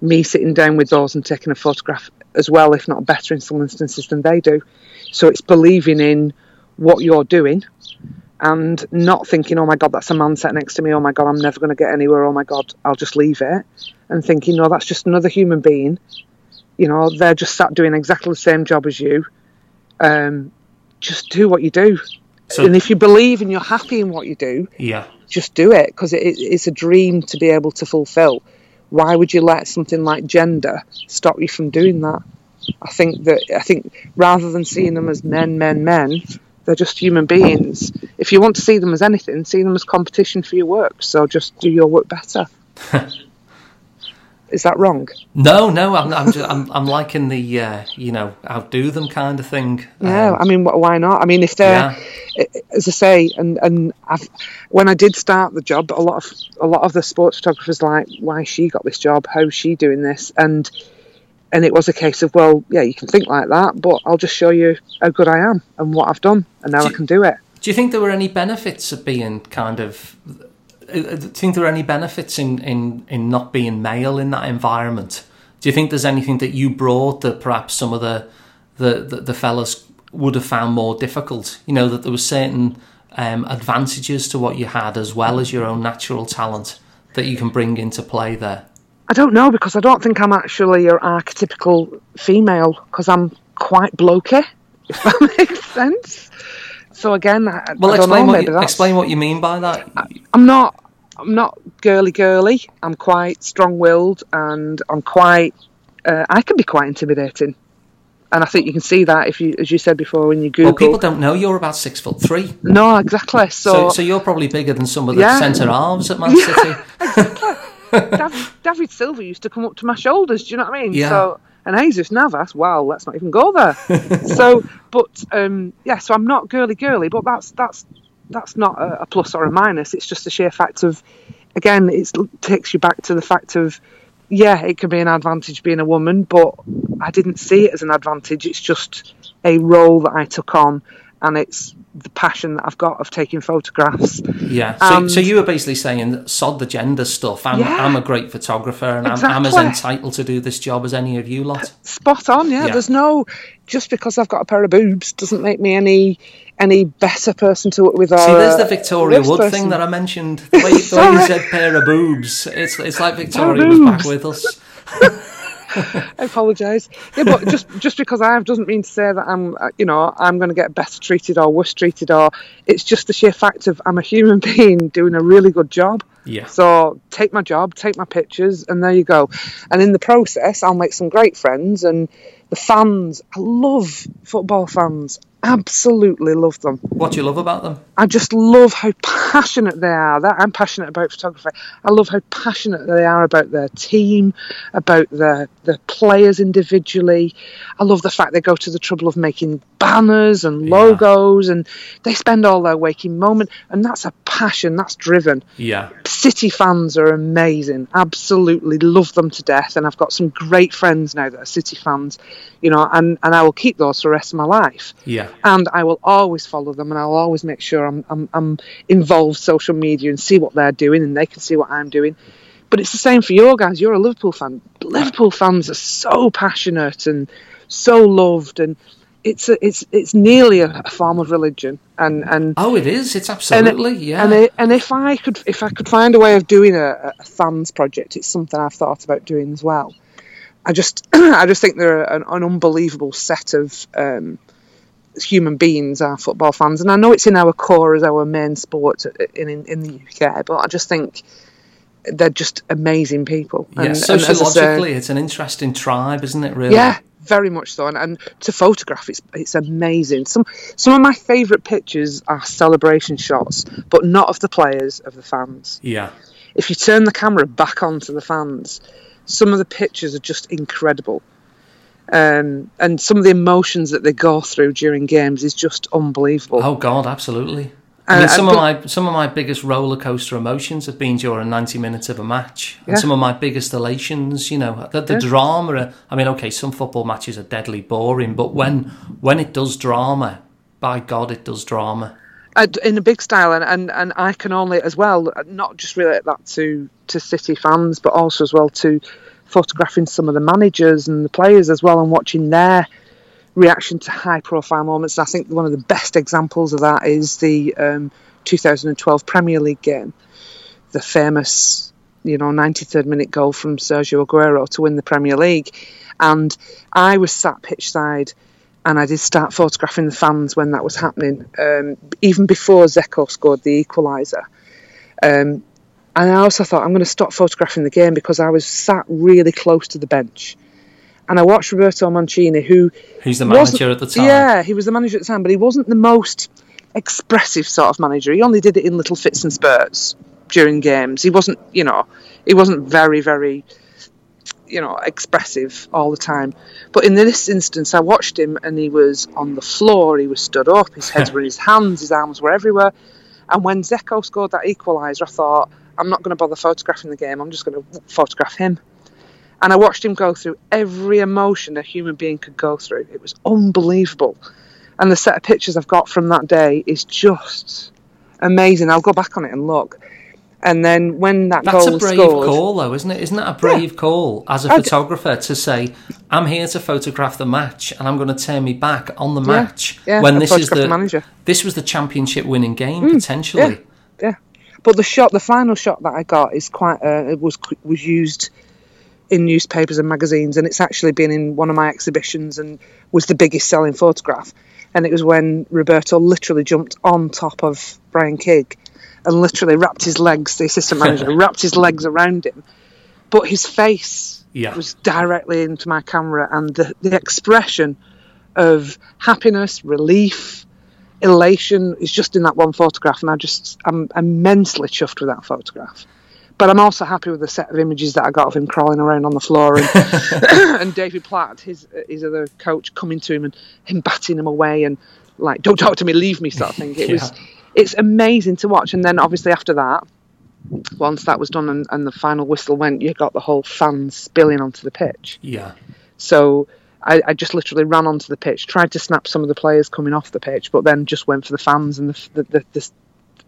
me sitting down with those and taking a photograph as well, if not better in some instances than they do. So it's believing in what you're doing and not thinking, oh my God, that's a man sat next to me. Oh my God, I'm never going to get anywhere. Oh my God, I'll just leave it. And thinking, no, that's just another human being. You know, they're just sat doing exactly the same job as you. Um, just do what you do. So- and if you believe and you're happy in what you do, yeah. just do it because it, it's a dream to be able to fulfill. Why would you let something like gender stop you from doing that? I think that I think rather than seeing them as men, men, men, they're just human beings. If you want to see them as anything, see them as competition for your work. So just do your work better. Is that wrong? No, no, I'm, I'm, just, I'm, I'm liking the, uh, you know, outdo them kind of thing. Yeah, Um, I mean, why not? I mean, if they're, Yeah. as I say, and and I've, when I did start the job, a lot of a lot of the sports photographers like, why she got this job? How's she doing this? And and it was a case of, well, yeah, you can think like that, but I'll just show you how good I am and what I've done, and now I can do it. do you think there were any benefits of being kind of? Do you think there are any benefits in, in, in not being male in that environment? Do you think there's anything that you brought that perhaps some of the the, the, the fellas would have found more difficult? You know that there were certain um, advantages to what you had as well as your own natural talent that you can bring into play there. I don't know because I don't think I'm actually your archetypical female because I'm quite blokey, if that makes sense. So again, I, Well, I explain know, what you, explain what you mean by that. I'm not I'm not girly girly. I'm quite strong willed and I'm quite uh, I can be quite intimidating. And I think you can see that if you as you said before when you Google Well, people don't know you're about six foot three. No, exactly. So, So, so you're probably bigger than some of the Yeah. centre halves at Man City. David, David Silva used to come up to my shoulders, do you know what I mean? Yeah. So and Jesus Navas, well, let's not even go there. so but um yeah, so I'm not girly girly, but that's that's that's not a, a plus or a minus. It's just the sheer fact of again, it takes you back to the fact of yeah, it can be an advantage being a woman, but I didn't see it as an advantage. It's just a role that I took on, and it's the passion that I've got of taking photographs. Yeah. So, And- so you were basically saying, sod the gender stuff. I'm, Yeah. I'm a great photographer and I'm, I'm as entitled to do this job as any of you lot. Spot on, yeah. Yeah. There's no just because I've got a pair of boobs doesn't make me any any better person to work with. See, there's the uh, Victoria Wood person. thing that I mentioned. The way, the way you said pair of boobs. It's, it's like Victoria was back with us. I apologise. Yeah, but just just because I have doesn't mean to say that I'm uh, you know I'm going to get better treated or worse treated or it's just the sheer fact of I'm a human being doing a really good job Yeah. So take my job, take my pictures, and there you go. And in the process, I'll make some great friends. And the fans, I love football fans. Absolutely love them. What do you love about them? I just love how passionate they are. That I'm passionate about photography. I love how passionate they are about their team, about the the players individually. I love the fact they go to the trouble of making banners and Yeah. logos, and they spend all their waking moment. And that's a passion. That's driven. Yeah. City fans are amazing. Absolutely love them to death. And I've got some great friends now that are City fans, you know, and, and I will keep those for the rest of my life. Yeah. And I will always follow them and I'll always make sure I'm, I'm, I'm involved social media and see what they're doing and they can see what I'm doing. But it's the same for your guys. You're a Liverpool fan. Liverpool fans are so passionate and so loved and it's a, it's it's nearly a, form of religion and and Oh, it is. It's and, absolutely. yeah. and, I- and if I could if I could find a way of doing a, a fans project, it's something I've thought about doing as well. I just I just think they're an, an unbelievable set of um, human beings, our football fans, and I know it's in our core as our main sport in in, in the UK, but I just think they're just amazing people. yeah. And- and say- Sociologically, it's an interesting tribe, isn't it? Really. yeah, very much so. And, and to photograph, it's it's amazing. Some some of my favourite pictures are celebration shots, but not of the players, of the fans. Yeah. If you turn the camera back onto the fans, some of the pictures are just incredible. Um, and some of the emotions that they go through during games is just unbelievable. Oh God, absolutely. I mean, some of my some of my biggest roller coaster emotions have been during ninety minutes of a match, and Yeah. some of my biggest elations. You know, the, the Yeah. drama. I mean, okay, some football matches are deadly boring, but when when it does drama, by God, it does drama. in a big style, and, and, and I can only as well not just relate that to to City fans, but also as well to photographing some of the managers and the players as well, and watching their reaction to high profile moments. I think one of the best examples of that is the um, 2012 Premier League game, the famous you know 93rd minute goal from Sergio Aguero to win the Premier League, and I was sat pitch side and I did start photographing the fans when that was happening, um, even before Dzeko scored the equaliser. Um, and I also thought I'm going to stop photographing the game because I was sat really close to the bench, and I watched Roberto Mancini, who he's the manager at the time? Yeah, he was the manager at the time, but he wasn't the most expressive sort of manager. He only did it in little fits and spurts during games. He wasn't, you know, he wasn't very, very, you know, expressive all the time. But in this instance, I watched him and he was on the floor, he was stood up, his head were in his hands, his arms were everywhere. And when Dzeko scored that equaliser, I thought, I'm not going to bother photographing the game, I'm just going to photograph him. And I watched him go through every emotion a human being could go through. It was unbelievable. And the set of pictures I've got from that day is just amazing. I'll go back on it and look. And then when that That's goal a brave scored, call, though, isn't it? Isn't that a brave call as a I- photographer to say, "I'm here to photograph the match, and I'm going to turn me back on the match yeah, when this is the, manager." this was the championship-winning game potentially." yeah. But the shot, the final shot that I got, is quite. Uh, it was was used in newspapers and magazines, and it's actually been in one of my exhibitions and was the biggest selling photograph. And it was when Roberto literally jumped on top of Brian Kidd and literally wrapped his legs. The assistant manager wrapped his legs around him, but his face Yeah. was directly into my camera, and the, the expression of happiness, relief, elation is just in that one photograph, and I just I'm immensely chuffed with that photograph. But I'm also happy with the set of images that I got of him crawling around on the floor and, and David Platt, his his other coach, coming to him and him batting him away and like, "Don't talk to me, leave me," sort of thing. It was it's amazing to watch. And then obviously after that, once that was done and, and the final whistle went, you got the whole fans spilling onto the pitch. Yeah. So I, I just literally ran onto the pitch, tried to snap some of the players coming off the pitch, but then just went for the fans, and the the, the, the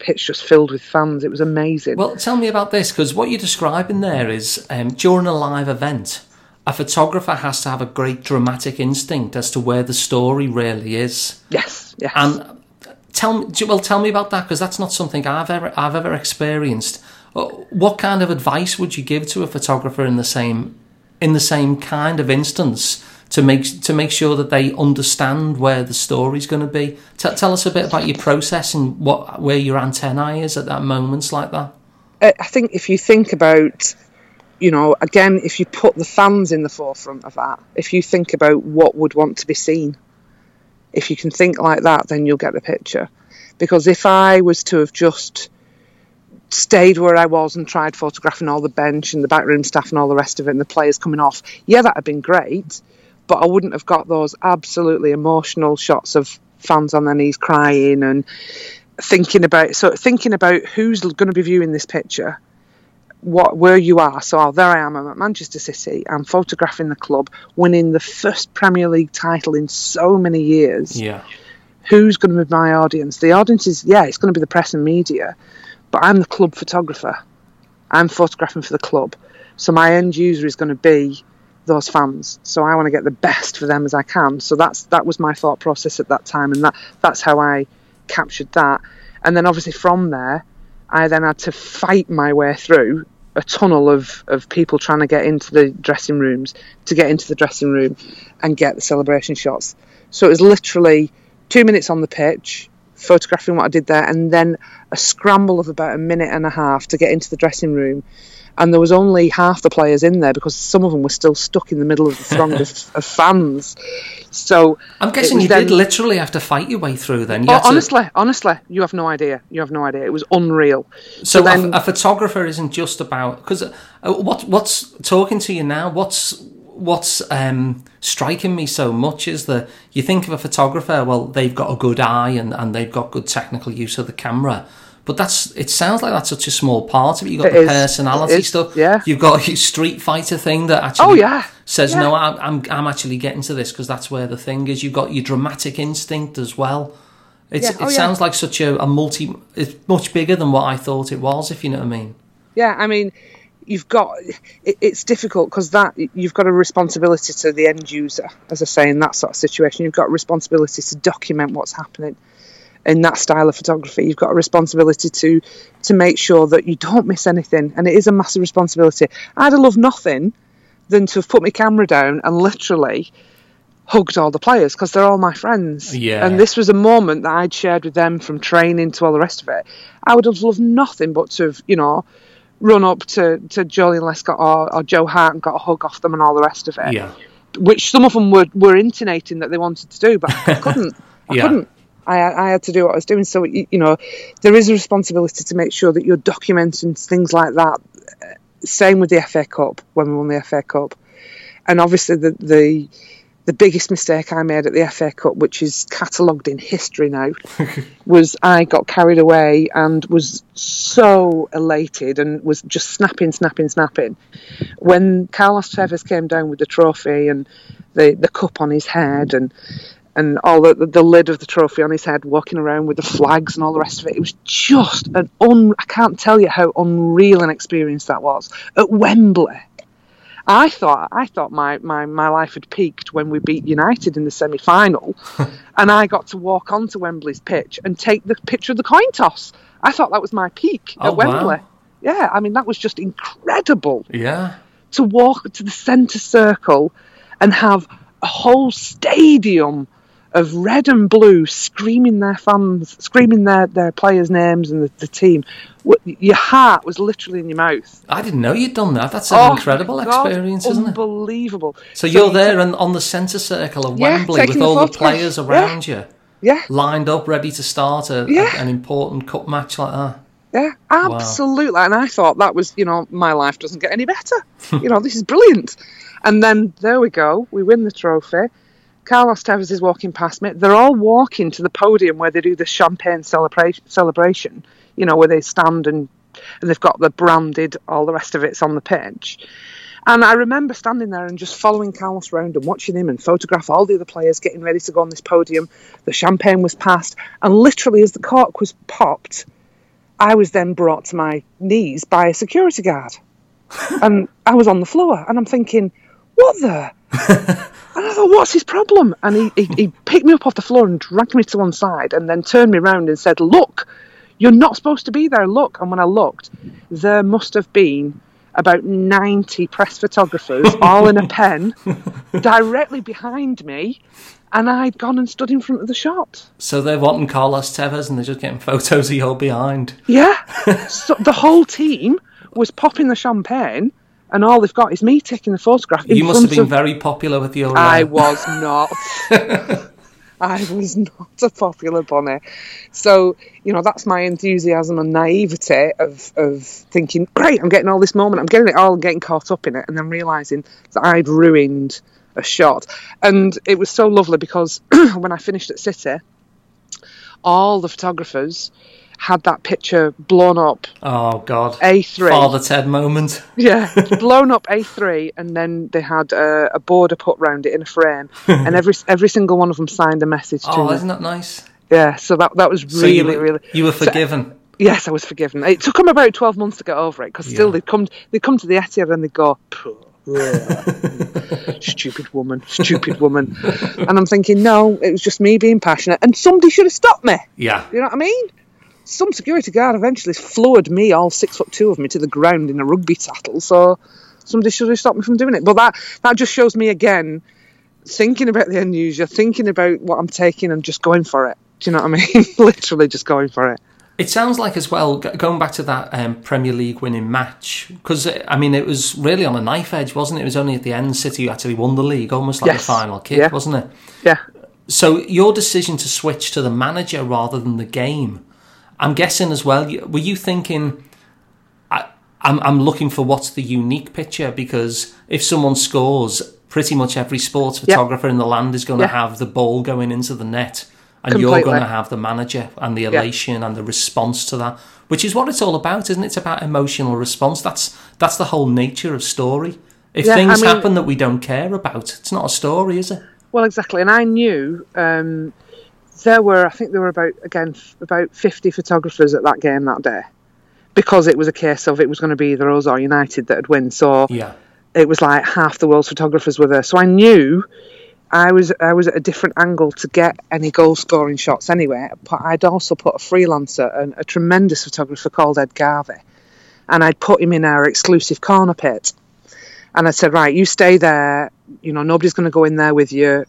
pitch just filled with fans. It was amazing. Well, tell me about this because what you're describing there is um, during a live event, a photographer has to have a great dramatic instinct as to where the story really is. yes, yes. And tell me, well, tell me about that because that's not something I've ever I've ever experienced. Uh, What kind of advice would you give to a photographer in the same in the same kind of instance to make to make sure that they understand where the story's going to be? T- tell us a bit about your process and what where your antennae is at that moments like that. I think if you think about, you know, again, if you put the fans in the forefront of that, if you think about what would want to be seen, if you can think like that, then you'll get the picture. Because if I was to have just stayed where I was and tried photographing all the bench and the backroom staff and all the rest of it and the players coming off, yeah, that'd have been great. But I wouldn't have got those absolutely emotional shots of fans on their knees crying and thinking about so thinking about who's going to be viewing this picture what where you are. So oh, there I am I'm at Manchester City I'm photographing the club winning the first Premier League title in so many years. Yeah. who's going to be my audience? The audience is yeah it's going to be the press and media but I'm the club photographer. I'm photographing for the club. So my end user is going to be those fans. So I want to get the best for them as I can. So that's that was my thought process at that time and that that's how I captured that. And then obviously from there I then had to fight my way through a tunnel of, of people trying to get into the dressing rooms to get into the dressing room and get the celebration shots. So it was literally two minutes on the pitch photographing what I did there and then a scramble of about a minute and a half to get into the dressing room and there was only half the players in there because some of them were still stuck in the middle of the throng of, of fans so I'm guessing you then- did literally have to fight your way through then. You Oh, had to- honestly, honestly, you have no idea. You have no idea. It was unreal. So, then- a, a photographer isn't just about because uh, what what's talking to you now. What's what's um, striking me so much is that you think of a photographer. Well, they've got a good eye and, and they've got good technical use of the camera. But that's it. Sounds like that's such a small part of it. You've got It the is. personality stuff. yeah. You've got your Street Fighter thing that actually. Oh, yeah. Says Yeah. no. I'm, I'm I'm actually getting to this because that's where the thing is. You've got your dramatic instinct as well. It's, Yeah. Oh, it sounds like such a, a multi. It's much bigger than what I thought it was. If you know what I mean. Yeah, I mean, you've got it, it's difficult because that you've got a responsibility to the end user, as I say, in that sort of situation. You've got a responsibility to document what's happening in that style of photography. You've got a responsibility to to make sure that you don't miss anything, and it is a massive responsibility. I'd have loved nothing than to have put my camera down and literally hugged all the players because they're all my friends. Yeah. And this was a moment that I'd shared with them from training to all the rest of it. I would have loved nothing but to have, you know, run up to, to Joleon Lescott or, or Joe Hart and got a hug off them and all the rest of it. Yeah. Which some of them were, were intonating that they wanted to do, but I couldn't. I Yeah. couldn't. I, I had to do what I was doing. So, you know, there is a responsibility to make sure that you're documenting things like that. Same with the FA Cup when we won the FA Cup. And obviously, the, the the biggest mistake I made at the FA Cup, which is catalogued in history now, was I got carried away and was so elated and was just snapping, snapping, snapping. When Carlos Tevez came down with the trophy and the, the cup on his head and and all the, the lid of the trophy on his head, walking around with the flags and all the rest of it. It was just an un. I can't tell you how unreal an experience that was at Wembley. I thought I thought my, my, my life had peaked when we beat United in the semi final, and I got to walk onto Wembley's pitch and take the picture of the coin toss. I thought that was my peak Oh, at Wembley. wow. Yeah, I mean that was just incredible Yeah. to walk to the centre circle and have a whole stadium of red and blue screaming their fans, screaming their, their players' names and the, the team. What- Your heart was literally in your mouth. I didn't know you'd done that. That's an Oh, incredible God, experience, isn't it? Unbelievable. So you're you there and on the centre circle of Yeah, Wembley with the all the photograph. players Yeah. around you, Yeah, lined up, ready to start a, a- an important cup match like that. yeah, absolutely. And I thought that was, you know, my life doesn't get any better. you know, this is brilliant. And then there we go. We win the trophy. Carlos Tevez is walking past me. They're all walking to the podium where they do the champagne celebration. Celebration, you know, where they stand and and they've got the branded, all the rest of it's on the pitch. And I remember standing there and just following Carlos round and watching him and photograph all the other players getting ready to go on this podium. The champagne was passed, and literally as the cork was popped, I was then brought to my knees by a security guard. and I was on the floor, and I'm thinking, what the? and I thought, what's his problem? And he, he, he picked me up off the floor and dragged me to one side and then turned me around and said, look, you're not supposed to be there. Look. And when I looked, there must have been about 90 press photographers, all in a pen, directly behind me. and I'd gone and stood in front of the shot. So they're wanting Carlos Tevez and they're just getting photos of you all behind. Yeah. so the whole team was popping the champagne, and all they've got is me taking the photograph. You must have been of- very popular with your. I was not. I was not a popular bunny. So, you know, that's my enthusiasm and naivety of, of thinking, great, I'm getting all this moment, I'm getting it all, and getting caught up in it, and then realising that I'd ruined a shot. And it was so lovely because when I finished at City, all the photographers had that picture blown up Oh God. A3. Father Ted moment. Yeah, blown up A3, and then they had a, a border put round it in a frame, and every every single one of them signed a message to Oh, me. isn't that nice? Yeah, so that that was So really, you were, really. you were so- forgiven. yes, I was forgiven. It took them about twelve months to get over it because still Yeah. they'd come they'd come to the Etihad and they'd go, stupid woman, stupid woman, and I'm thinking, no, it was just me being passionate, and somebody should have stopped me. yeah. You know what I mean? Some security guard eventually floored me, all six foot two of me, to the ground in a rugby tackle. So somebody should have stopped me from doing it. But that that just shows me again, thinking about the end user, thinking about what I'm taking, and just going for it. Do you know what I mean? Literally just going for it. It sounds like as well going back to that um, Premier League winning match because I mean it was really on a knife edge, wasn't it? It was only at the end City actually won the league, almost like Yes. the final kick, Yeah. wasn't it? Yeah. So your decision to switch to the manager rather than the game, I'm guessing as well. Were you thinking? I, I'm I'm looking for what's the unique picture because if someone scores, pretty much every sports photographer in the land is going to have the ball going into the net, and you're going to have the manager and the elation and the response to that, which is what it's all about, isn't it? It's about emotional response. That's that's the whole nature of story. If Yeah, I things mean- happen that we don't care about, it's not a story, is it? Well, exactly. And I knew um, there were, I think there were about, again, f- about 50 photographers at that game that day because it was a case of it was going to be either us or United that would win. So Yeah. it was like half the world's photographers were there. So I knew I was I was at a different angle to get any goal scoring shots anyway. But I'd also put a freelancer and a tremendous photographer called Ed Garvey, and I'd put him in our exclusive corner pit. And I said, right, you stay there. You know, nobody's going to go in there with you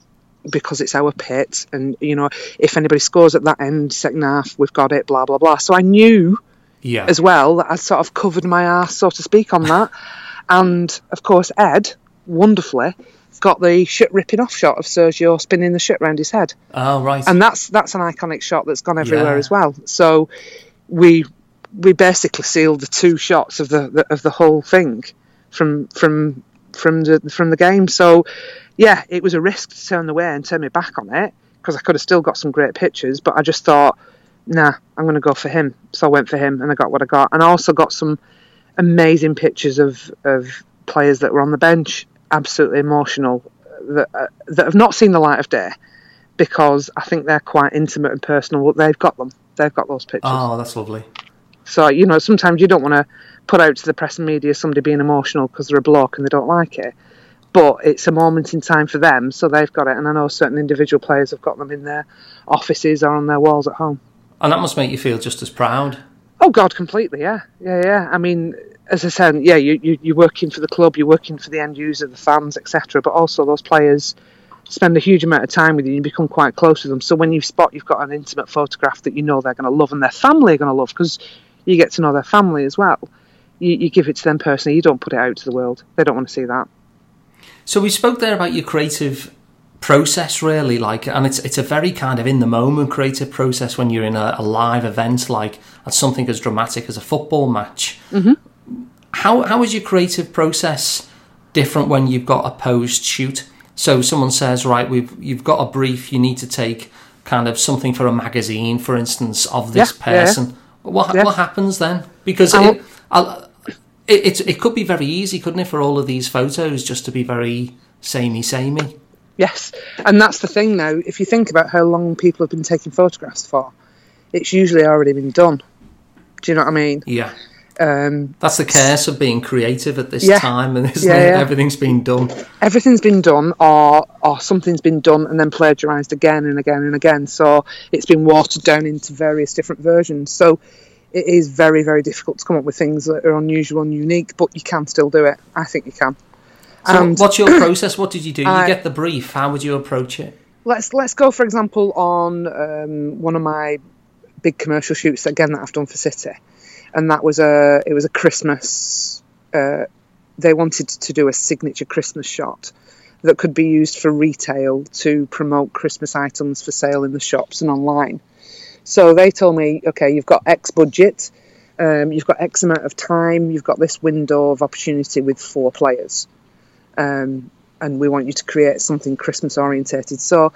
because it's our pit. And you know, if anybody scores at that end, second half, we've got it. Blah blah blah. So I knew Yeah. as well that I'd sort of covered my ass, so to speak, on that. and of course, Ed, wonderfully, got the shit ripping off shot of Sergio spinning the shit round his head, oh right. and that's that's an iconic shot that's gone everywhere Yeah. as well. So we we basically sealed the two shots of the, the of the whole thing from from from the from the game. So yeah, it was a risk to turn away and turn me back on it because I could have still got some great pictures, but I just thought, nah, I'm going to go for him. So I went for him, and I got what I got, and I also got some amazing pictures of of players that were on the bench, absolutely emotional, that uh, that have not seen the light of day because I think they're quite intimate and personal. They've got them. They've got those pictures. oh, that's lovely. So you know, sometimes you don't want to put out to the press and media somebody being emotional because they're a bloke and they don't like it. But it's a moment in time for them, so they've got it. And I know certain individual players have got them in their offices or on their walls at home. And that must make you feel just as proud. Oh God, completely, yeah, yeah, yeah. I mean, as I said, yeah, you, you you're working for the club, you're working for the end user, the fans, etc. But also those players spend a huge amount of time with you. and You become quite close with them. So when you spot you've got an intimate photograph that you know they're going to love and their family are going to love because you get to know their family as well. You, you give it to them personally. You don't put it out to the world. They don't want to see that. So we spoke there about your creative process, really, like, and it's it's a very kind of in the moment creative process when you're in a, a live event, like at something as dramatic as a football match. Mm-hmm. How how is your creative process different when you've got a posed shoot? So someone says, right, we've you've got a brief, you need to take kind of something for a magazine, for instance, of this Yeah, yeah, yeah. person. What Yeah. what happens then? Because it, it, it it could be very easy, couldn't it, for all of these photos just to be very samey samey. Yes, and that's the thing now. If you think about how long people have been taking photographs for, it's usually already been done. Do you know what I mean? Yeah. Um, That's the curse of being creative at this Yeah. time, and Yeah, yeah. everything's been done. everything's been done or or something's been done and then plagiarized again and again and again so it's been watered down into various different versions so it is very very difficult to come up with things that are unusual and unique but you can still do it i think you can So, and what's your process? What did you do? You I- get the brief. How would you approach it? let's let's go for example on um, one of my big commercial shoots again that I've done for City, and that was a it was a Christmas. Uh, they wanted to do a signature Christmas shot that could be used for retail to promote Christmas items for sale in the shops and online. So they told me, okay, you've got X budget, um, you've got X amount of time, you've got this window of opportunity with four players, um, and we want you to create something Christmas orientated. So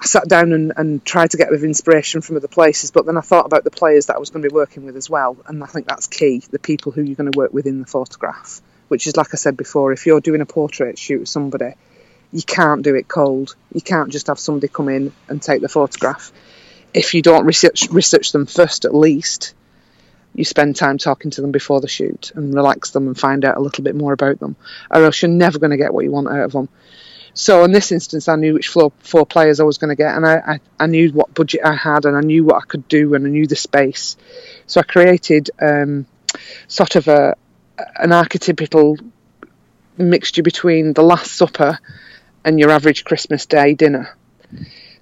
I sat down and, and tried to get inspiration from other places, but then I thought about the players that I was going to be working with as well, and I think that's key the people who you're going to work with in the photograph, which is like I said before, if you're doing a portrait shoot with somebody, you can't do it cold. You can't just have somebody come in and take the photograph. If you don't research research them first, at least you spend time talking to them before the shoot and relax them and find out a little bit more about them, or else you're never going to get what you want out of them. So in this instance, I knew which four, four players I was going to get, and I, I, I, knew what budget I had, and I knew what I could do, and I knew the space. So I created um, sort of a an archetypical mixture between the Last Supper and your average Christmas Day dinner.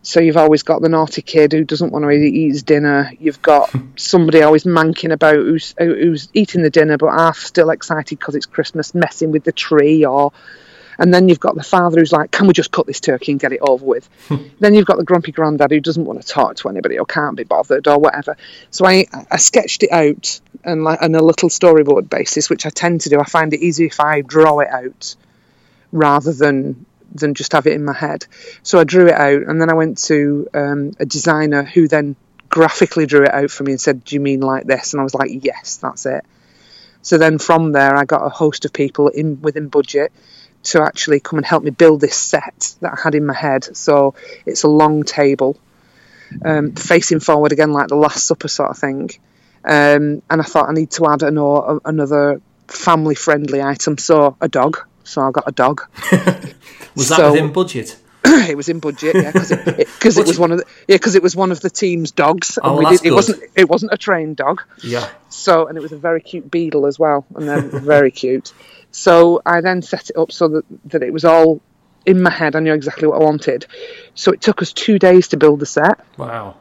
So you've always got the naughty kid who doesn't want to eat his dinner. You've got somebody always manking about who's who's eating the dinner but half still excited because it's Christmas, messing with the tree or and then you've got the father who's like, "Can we just cut this turkey and get it over with?" then you've got the grumpy granddad who doesn't want to talk to anybody or can't be bothered or whatever. So I, I sketched it out and like on a little storyboard basis, which I tend to do. I find it easier if I draw it out rather than than just have it in my head. So I drew it out, and then I went to um, a designer who then graphically drew it out for me and said, "Do you mean like this?" And I was like, "Yes, that's it." So then from there, I got a host of people in within budget to actually come and help me build this set that I had in my head. So it's a long table, um, facing forward again, like the Last Supper sort of thing. Um, and I thought I need to add an, another family friendly item, so a dog. So I got a dog. was that so, within budget? it was in budget, yeah, because it, it, it, was one of the yeah, because it was one of the team's dogs. Oh, well, did, it wasn't it wasn't a trained dog. Yeah. So and it was a very cute beetle as well, and then very cute. So I then set it up so that, that it was all in my head. I knew exactly what I wanted. So it took us two days to build the set. Wow.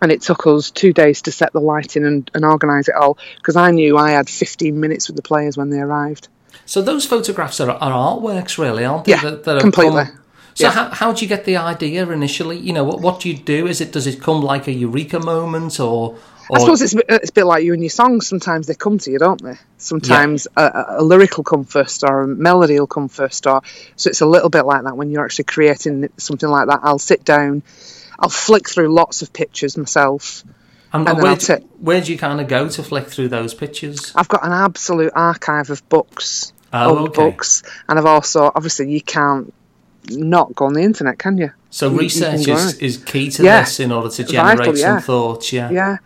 And it took us two days to set the lighting and, and organise it all because I knew I had 15 minutes with the players when they arrived. So those photographs are, are artworks, really, aren't they? Yeah, that, that completely. Come... So yeah. how how do you get the idea initially? You know, what what do you do? Is it does it come like a eureka moment, or I suppose it's, it's a bit like you and your songs. Sometimes they come to you, don't they? Sometimes yeah. a, a, lyric will come first, or a melody will come first, or so it's a little bit like that when you're actually creating something like that. I'll sit down, I'll flick through lots of pictures myself. And, and where, do, where do you kind of go to flick through those pictures? I've got an absolute archive of books, oh, old okay. books, and I've also obviously you can't not go on the internet, can you? So you, research you is, is key to yeah. this in order to generate Vital, yeah. some thoughts, yeah. Yeah.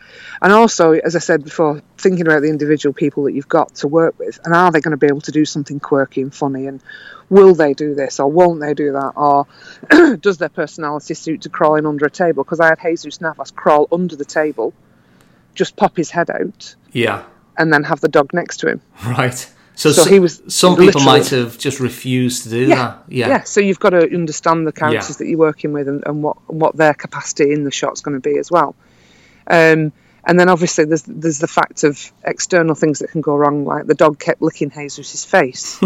And also, as I said before, thinking about the individual people that you've got to work with and are they going to be able to do something quirky and funny and will they do this or won't they do that or does their personality suit to crawling under a table? Because I had Jesus Navas crawl under the table, just pop his head out. Yeah. And then have the dog next to him. Right. So, so he was some people might have just refused to do yeah, that. Yeah, yeah. So you've got to understand the characters yeah. that you're working with and, and, what what their capacity in the shot's going to be as well. Um, and then obviously there's there's the fact of external things that can go wrong, like the dog kept licking Jesus' face.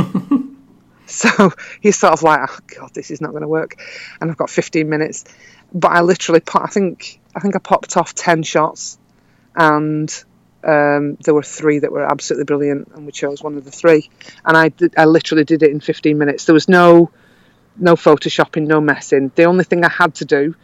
so he's sort of like, oh god, this is not going to work. And I've got 15 minutes, but I literally, put, I think I think I popped off 10 shots, and um, there were three that were absolutely brilliant, and we chose one of the three. And I did, I literally did it in 15 minutes. There was no no photoshopping, no messing. The only thing I had to do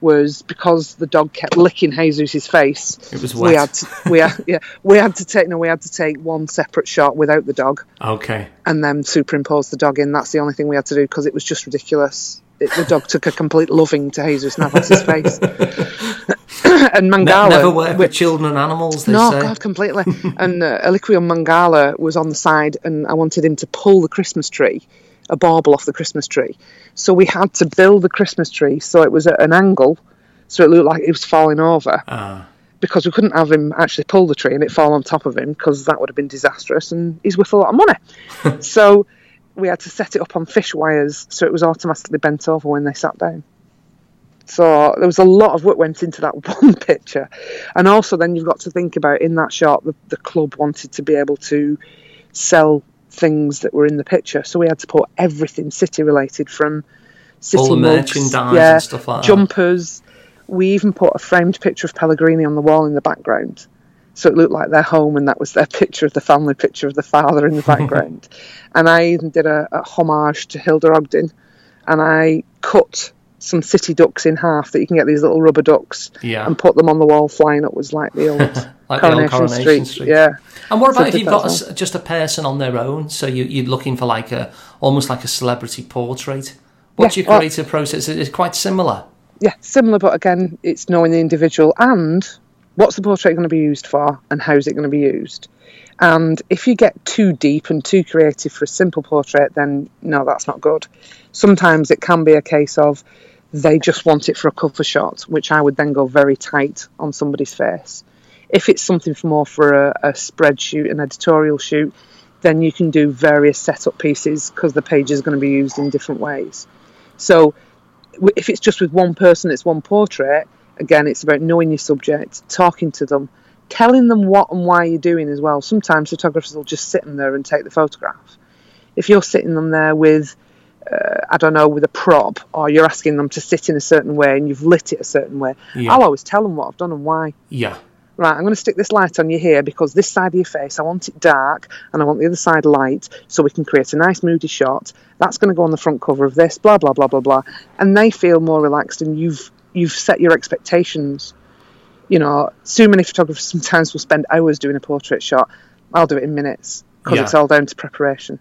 was because the dog kept licking Jesus's face. It was wet. We had to, we had, yeah, we had to take no, we had to take one separate shot without the dog. Okay. And then superimpose the dog in. That's the only thing we had to do because it was just ridiculous. It, the dog took a complete loving to Jesus Navas's face. and Mangala. never work with children and animals. no, say. God, completely. and uh, Eliaquim Mangala was on the side, and I wanted him to pull the Christmas tree, a bauble off the Christmas tree. So we had to build the Christmas tree so it was at an angle, so it looked like it was falling over. Uh. Because we couldn't have him actually pull the tree and it fall on top of him, because that would have been disastrous, and he's worth a lot of money. so we had to set it up on fish wires so it was automatically bent over when they sat down. So there was a lot of work went into that one picture, and also then you've got to think about in that shot the, the club wanted to be able to sell things that were in the picture, so we had to put everything city related from city All the mugs, merchandise yeah, and stuff like that. jumpers. We even put a framed picture of Pellegrini on the wall in the background, so it looked like their home, and that was their picture of the family picture of the father in the background. and I even did a, a homage to Hilda Ogden, and I cut some city ducks in half that you can get these little rubber ducks Yeah. and put them on the wall flying upwards like the old, Like the old Coronation, Coronation Street. Street. Yeah. And what So about if you've got a just a person on their own? So you, you're looking for like a almost like a celebrity portrait. What's Yeah, your well- creative process? It's quite similar. yeah, similar, but again, it's knowing the individual and what's the portrait going to be used for and how's it going to be used. And if you get too deep and too creative for a simple portrait, then no, that's not good. Sometimes it can be a case of they just want it for a cover shot, which I would then go very tight on somebody's face. If it's something for more for a, a spread shoot, an editorial shoot, then you can do various setup pieces because the page is going to be used in different ways. So if it's just with one person, it's one portrait. Again, it's about knowing your subject, talking to them, telling them what and why you're doing as well. Sometimes photographers will just sit in there and take the photograph. If you're sitting them there with, uh, I don't know, with a prop, or you're asking them to sit in a certain way and you've lit it a certain way, Yeah. I'll always tell them what I've done and why Yeah. right, I'm going to stick this light on you here because this side of your face, I want it dark and I want the other side light so we can create a nice moody shot. That's going to go on the front cover of this, blah, blah, blah, blah, blah. And they feel more relaxed and you've, you've set your expectations. You know, too many photographers sometimes will spend hours doing a portrait shot. I'll do it in minutes because Yeah. it's all down to preparation.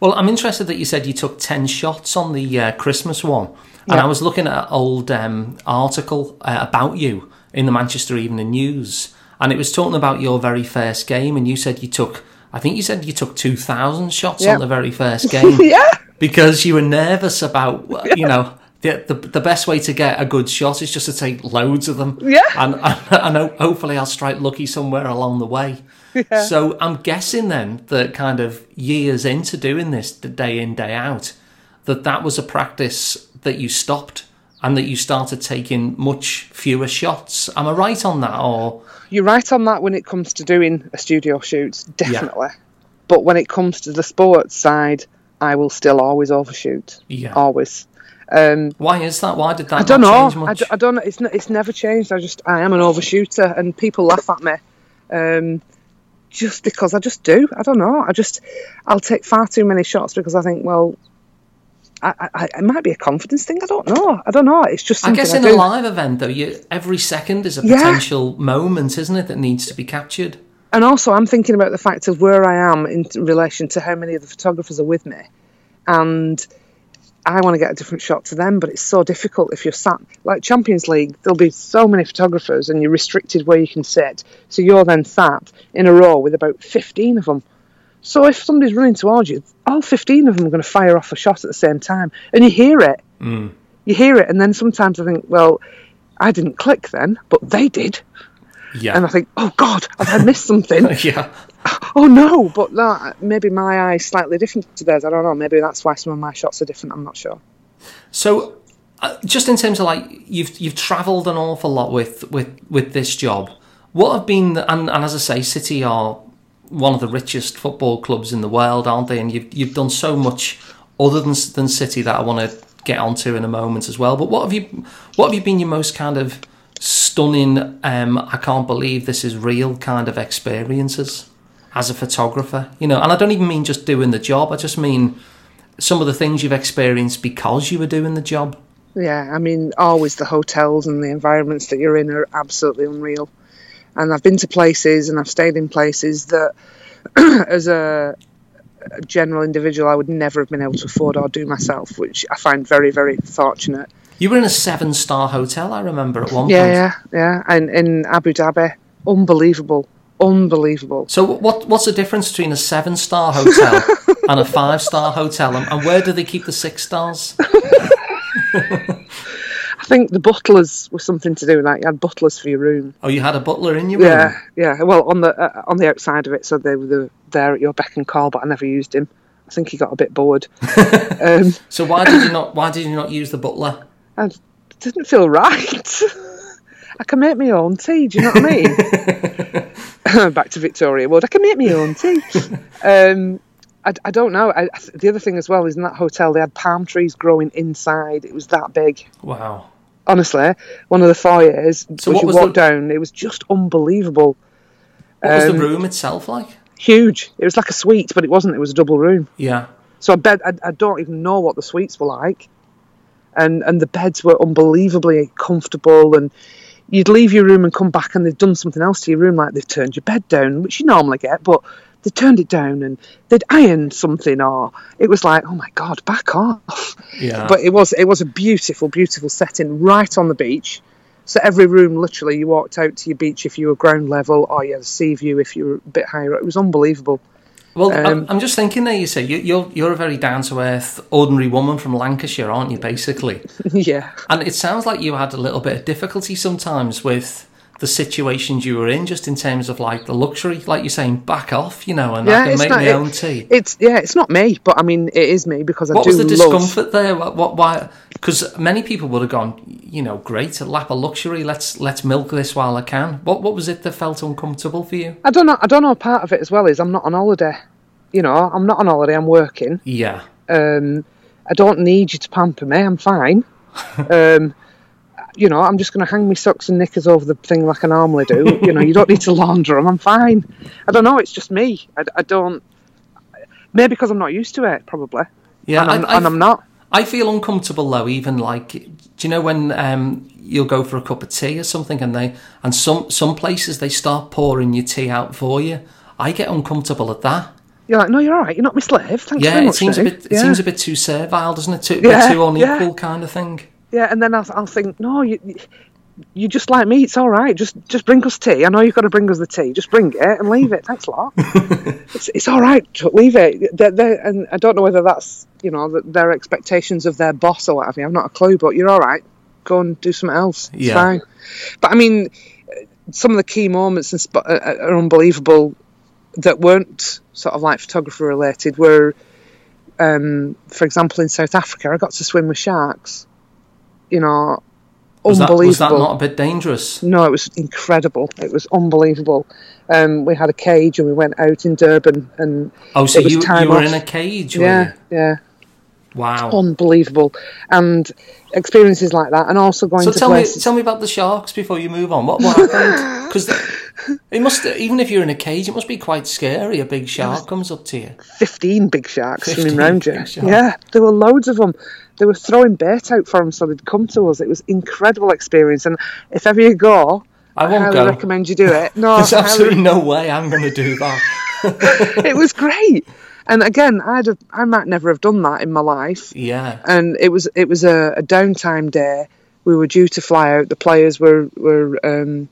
Well, I'm interested that you said you took 10 shots on the uh, Christmas one. And Yeah. I was looking at an old um, article uh, about you in the Manchester Evening News. And it was talking about your very first game. And you said you took, I think you said you took 2,000 shots Yeah. on the very first game. Yeah. because you were nervous about, you know, the, the the best way to get a good shot is just to take loads of them. Yeah. And I know hopefully I'll strike lucky somewhere along the way. So I'm guessing then that kind of years into doing this day in day out, that that was a practice that you stopped and that you started taking much fewer shots. Am I right on that? Or You're right on that when it comes to doing a studio shoot, definitely. But when it comes to the sports side, I will still always overshoot. Yeah. Always. Um, why is that? Why did that I don't not know. change I, d- I don't know. It's, n- it's never changed. I just I am an overshooter, and people laugh at me, um, just because I just do. I don't know. I just I'll take far too many shots because I think, well, I, I, it might be a confidence thing. I don't know. I don't know. It's just I guess in a live event though, you every second is a Yeah. potential moment, isn't it, that needs to be captured? and also I'm thinking about the fact of where I am in relation to how many of the photographers are with me, and I want to get a different shot to them, but it's so difficult if you're sat like Champions League. There'll be so many photographers, and you're restricted where you can sit. So you're then sat in a row with about 15 of them. So if somebody's running towards you, all 15 of them are going to fire off a shot at the same time, and you hear it. Mm. You hear it, and then sometimes I think, well, I didn't click then, but they did, Yeah. and I think, oh God, have I missed something? yeah. oh no, but maybe my eye's slightly different to theirs. I don't know. Maybe that's why some of my shots are different. I'm not sure. So, uh, just in terms of like you've you've travelled an awful lot with with with this job. What have been the, and, and as I say, City are one of the richest football clubs in the world, aren't they? And you've you've done so much other than than City that I want to get onto in a moment as well. But what have you what have you been your most kind of stunning? Um, I can't believe this is real kind of experiences as a photographer. You know, and I don't even mean just doing the job. I just mean some of the things you've experienced because you were doing the job. Yeah, I mean, always the hotels and the environments that you're in are absolutely unreal. And I've been to places and I've stayed in places that, as a, a general individual, I would never have been able to afford or do myself, which I find very, very fortunate. You were in a seven star hotel, I remember at one Yeah, point. yeah, yeah. Yeah. And in Abu Dhabi, unbelievable, unbelievable. So what what's the difference between a seven star hotel and a five star hotel, and, and where do they keep the six stars? I think the butlers was something to do with that. You had butlers for your room. Oh, you had a butler in your room. Yeah, yeah. Well, on the uh, on the outside of it, so they were the, there at your beck and call, but I never used him. I think he got a bit bored. um, So why did you not why did you not use the butler? and didn't feel right. I can make my own tea. Do you know what I mean? Back to Victoria Wood. I can make my own tea. Um, I, I don't know. I, the other thing as well is in that hotel they had palm trees growing inside. It was that big. Wow. Honestly, one of the foyers. So as what you was walk the- down, it was just unbelievable. What was Um, the room itself like? Huge. It was like a suite, but it wasn't. It was a double room. Yeah. So I bet I, I don't even know what the suites were like, and and the beds were unbelievably comfortable. And you'd leave your room and come back, and they've done something else to your room, like they've turned your bed down, which you normally get, but they turned it down and they'd ironed something, or it was like, oh my god, back off. Yeah. But it was it was a beautiful, beautiful setting right on the beach. So every room, literally, you walked out to your beach if you were ground level, or you had a sea view if you were a bit higher. It was unbelievable. Well, I'm, Um, I'm just thinking there. You say you, you're you're a very down to earth, ordinary woman from Lancashire, aren't you? Basically, yeah. and it sounds like you had a little bit of difficulty sometimes with the situations you were in, just in terms of like the luxury, like you're saying, back off, you know, and I can make my it- own tea. It's yeah, it's not me, but I mean, it is me because I What do was the love. discomfort there? What, what why? Because many people would have gone, you know, great, a lap of luxury. Let's let's milk this while I can. What what was it that felt uncomfortable for you? I don't know. I don't know. Part of it as well is I'm not on holiday. You know, I'm not on holiday. I'm working. Yeah, Um, I don't need you to pamper me. I'm fine. um, you know, I'm just going to hang my socks and knickers over the thing like I normally do. you know, you don't need to launder them. I'm fine. I don't know. It's just me. I, I don't. Maybe because I'm not used to it, probably. yeah, and I'm, I, and I'm not. I feel uncomfortable though, even like, do you know when um, you'll go for a cup of tea or something, and they and some some places they start pouring your tea out for you. I get uncomfortable at that. You're like, no, you're all right. You're not my slave. Thanks Yeah, very it much. seems a Dave." bit it Yeah. seems a bit too servile, doesn't it? Too, a Yeah, bit too unequal yeah. kind of thing. Yeah, and then I'll, I'll think, no, you, you just like me. It's all right. Just just bring us tea. I know you've got to bring us the tea. Just bring it and leave it. Thanks a lot. it's, it's all right. Leave it. They're, they're, and I don't know whether that's you know their expectations of their boss or what have you. I've not a clue. But you're all right. Go and do something else. It's Yeah. fine. But I mean, some of the key moments and are, are unbelievable that weren't sort of like photographer related. Were, um, for example, in South Africa, I got to swim with sharks. You know, Was that, unbelievable. was that not a bit dangerous? No, it was incredible. It was unbelievable. Um, we had a cage and we went out in Durban and Oh, so It was you, time you were off. in a cage, were yeah, you? yeah, Wow. unbelievable. And experiences like that, and also going So to tell me, tell me about the sharks before you move on. What, what happened? Because it must, even if you're in a cage, it must be quite scary. A big shark comes up to you. Fifteen big sharks 15 swimming round you. sharks. Yeah, there were loads of them. They were throwing bait out for them, so they'd come to us. It was incredible experience. And if ever you go, I won't highly go. recommend you do it. No, There's absolutely no way I'm going to do that. it was great. And again, I'd have, I might never have done that in my life. Yeah. and it was it was a, a downtime day. We were due to fly out. The players were were um,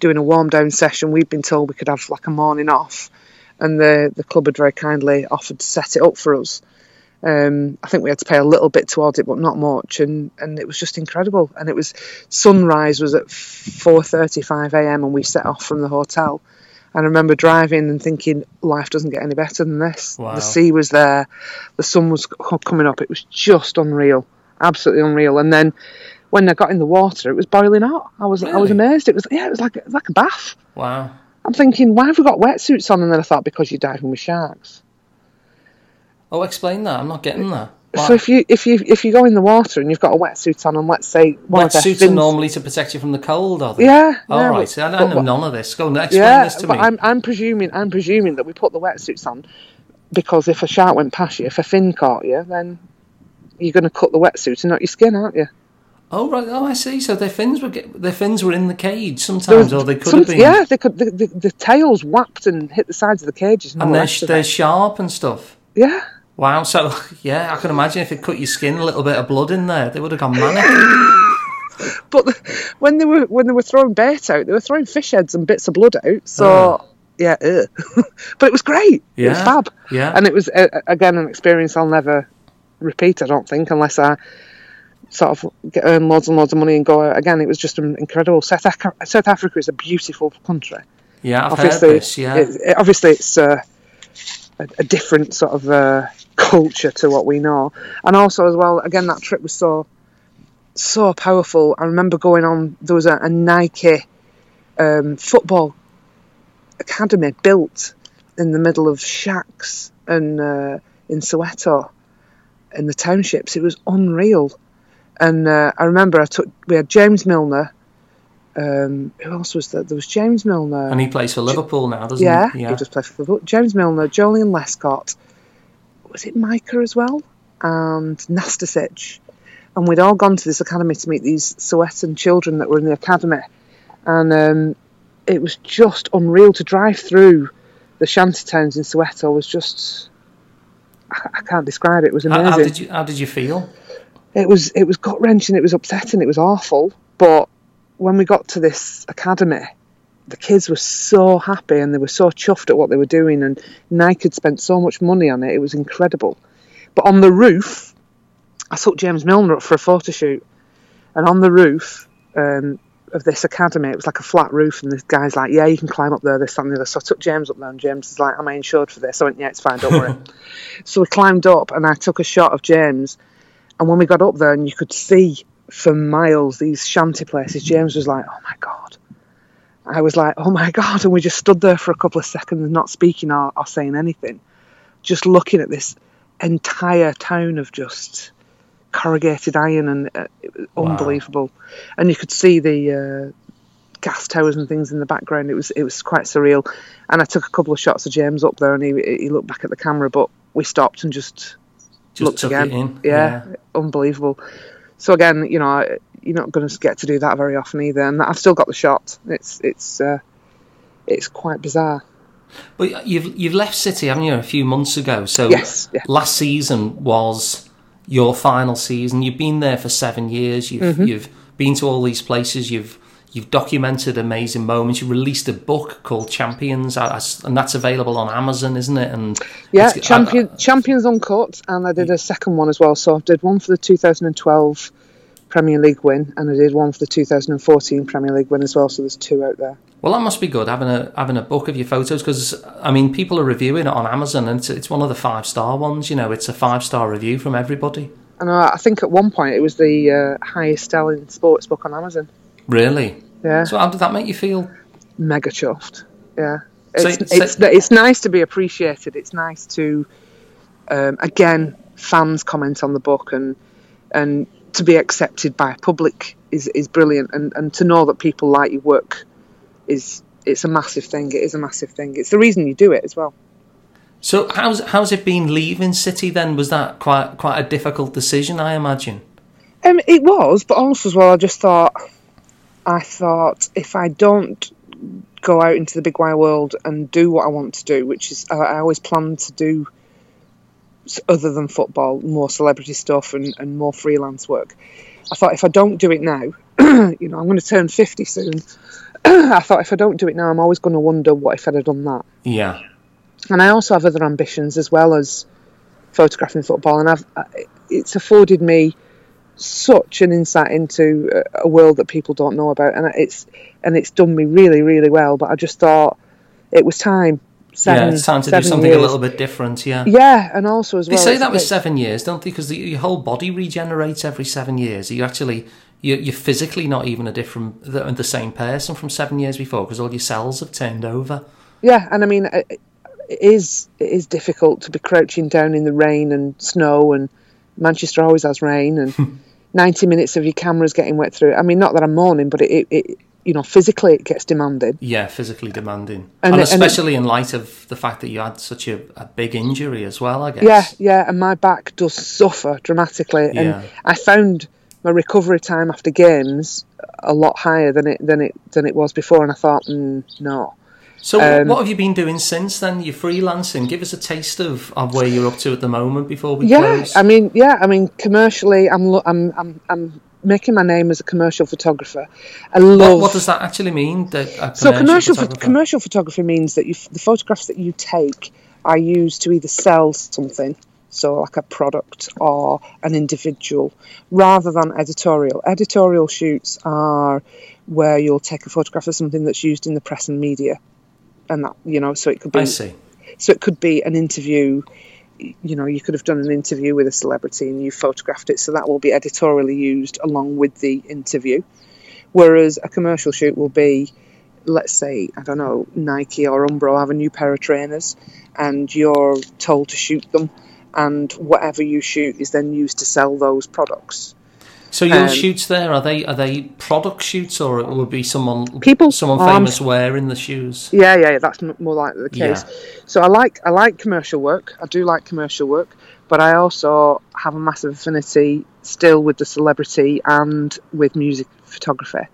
doing a warm down session. We'd been told we could have like a morning off, and the the club had very kindly offered to set it up for us. Um, I think we had to pay a little bit towards it, but not much, and and it was just incredible. And it was sunrise was at four thirty five a.m. and we set off from the hotel. And I remember driving and thinking, life doesn't get any better than this. Wow. The sea was there, the sun was coming up. It was just unreal, absolutely unreal. And then when I got in the water, it was boiling hot. I was I was amazed. It was yeah, it was like it was like a bath. Wow. I'm thinking, why have we got wetsuits on? And then I thought because you're diving with sharks. Oh, explain that. I'm not getting that. So if you if you if you go in the water and you've got a wetsuit on, and let's say one of their are normally to protect you from the cold, are they? Yeah, oh, All yeah, right. but- I don't know what- none of this. Go on, explain Yeah, this to but me. I'm I'm presuming I'm presuming that we put the wetsuits on because if a shark went past you, if a fin caught you, then you're going to cut the wetsuit and not your skin, aren't you? Oh right. Oh, I see. So their fins were get, their fins were in the cage sometimes, or they could Some- have been. Yeah, they could. The, the, the tails whapped and hit the sides of the cages. And, And they're of they're sharp and stuff. yeah. Wow. So yeah, I can imagine if it cut your skin, a little bit of blood in there, they would have gone manic. But when they were when they were throwing bait out, they were throwing fish heads and bits of blood out. So Oh. yeah, but it was great. It was Yeah, fab. yeah. and it was uh, again an experience I'll never repeat. I don't think unless I sort of get, earn loads and loads of money and go out again. It was just an incredible. South, Africa, South Africa is a beautiful country. Yeah, I've obviously, heard this. Yeah. it, it- obviously it's uh, a, a different sort of uh, culture to what we know, and also as well, again, that trip was so so powerful. I remember going on. There was a, a Nike um, football academy built in the middle of shacks and uh, in Soweto, in the townships. It was unreal. And uh, I remember I took we had James Milner. Um, who else was there? There was James Milner. And he plays for Liverpool now, doesn't he? yeah, he? just plays for Liverpool. James Milner, Joleon Lescott. Was it Micah as well? And Nastasic. And we'd all gone to this academy to meet these Sowetan children that were in the academy. And um, it was just unreal to drive through the shanty towns in Soweto was just I, I can't describe it. It was How, amazing. how did you How did you feel? it was it was gut wrenching. It was upsetting. It was awful. But when we got to this academy, the kids were so happy and they were so chuffed at what they were doing. And Nike had spent so much money on it. It was incredible. But on the roof, I took James Milner up for a photo shoot, and on the roof. Um, of this academy, it was like a flat roof, and this guy's like, "Yeah, you can climb up there." This, that, and the other. So I took James up there, and James is like, "Am I insured for this?" I went, "Yeah, it's fine, don't worry." so we climbed up, and I took a shot of James, and when we got up there, and you could see for miles these shanty places, James was like, "Oh my god." I was like, "Oh my god!" And we just stood there for a couple of seconds, not speaking or, or saying anything, just looking at this entire town of just corrugated iron, and uh, it was Wow. unbelievable. And you could see the uh, gas towers and things in the background. It was it was quite surreal. And I took a couple of shots of James up there, and he he looked back at the camera, but we stopped and just Just looked again. in. Yeah, unbelievable. So again, you know, you're not going to get to do that very often either. And I've still got the shot. It's it's uh, it's quite bizarre. But you've you've left City, haven't you, a few months ago? So Yes, yeah. last season was your final season. You've been there for seven years. You've Mm-hmm. you've been to all these places. You've you've documented amazing moments. You released a book called Champions, I- I and that's available on Amazon, isn't it? And Yeah, champion champions uncut, and I did a second one as well. So I did one for the 2012 Premier League win, and I did one for the 2014 Premier League win as well. So there's two out there. Well, that must be good having a having a book of your photos because I mean people are reviewing it on Amazon and it's, it's one of the five star ones. You know, it's a five star review from everybody. And I, I think at one point it was the uh, highest selling sports book on Amazon. Really. Yeah, So how did that make you feel? mega chuffed. Yeah, So- it's so- it's it's nice to be appreciated. It's nice to um, again fans comment on the book and and to be accepted by public is is brilliant. And and to know that people like your work is it's a massive thing. It is a massive thing. It's the reason you do it as well. So how's how's it been leaving City then? Was that quite quite a difficult decision, I imagine? Um, it was, but also as well, I just thought, I thought if I don't go out into the big wide world and do what I want to do, which is I, I always plan to do other than football, more celebrity stuff and, and more freelance work. I thought if I don't do it now, you know, I'm going to turn 50 soon. I thought if I don't do it now, I'm always going to wonder what if I'd have done that Yeah. and I also have other ambitions as well as photographing football, and I've it's afforded me such an insight into a- a world that people don't know about, and it's and it's done me really really well. But I just thought it was time. Seven, yeah, it's time to do something years. a little bit different. Yeah. Yeah, and also as They well. say that was it's- seven years, don't they? Because the, your whole body regenerates every seven years. You actually, you, you're physically not even a different, the, the same person from seven years before because all your cells have turned over. Yeah, and I mean, it, it is it is difficult to be crouching down in the rain and snow, and Manchester always has rain, and ninety minutes of your cameras getting wet through. I mean, not that I'm mourning, but it, it, it you know physically it gets demanding. Yeah, physically demanding, And and, it- and it- especially in light of the fact that you had such a, a big injury as well. I guess. Yeah, yeah, and my back does suffer dramatically, Yeah. and I found my recovery time after games a lot higher than it than it than it was before, and I thought, mm, no. So Um, what have you been doing since then? You're freelancing. Give us a taste of, of where you're up to at the moment before we Yeah, close. I mean, yeah, I mean, commercially, I'm I'm I'm I'm making my name as a commercial photographer. I love. what, what does that actually mean? A so commercial pho- photographer? commercial photography means that you, the photographs that you take are used to either sell something, so like a product or an individual, rather than editorial. Editorial shoots are where you'll take a photograph of something that's used in the press and media, and that you know, so it could be I see. so it could be an interview you know, you could have done an interview with a celebrity and you photographed it, so that will be editorially used along with the interview. Whereas a commercial shoot will be, let's say, I don't know, Nike or Umbro have a new pair of trainers, and you're told to shoot them, and whatever you shoot is then used to sell those products. So your um, shoots there are they are they product shoots or it will be someone people someone famous wearing the shoes? Yeah, yeah, that's more likely the case. Yeah. So I like I like commercial work. I do like commercial work, but I also have a massive affinity still with the celebrity and with music photography.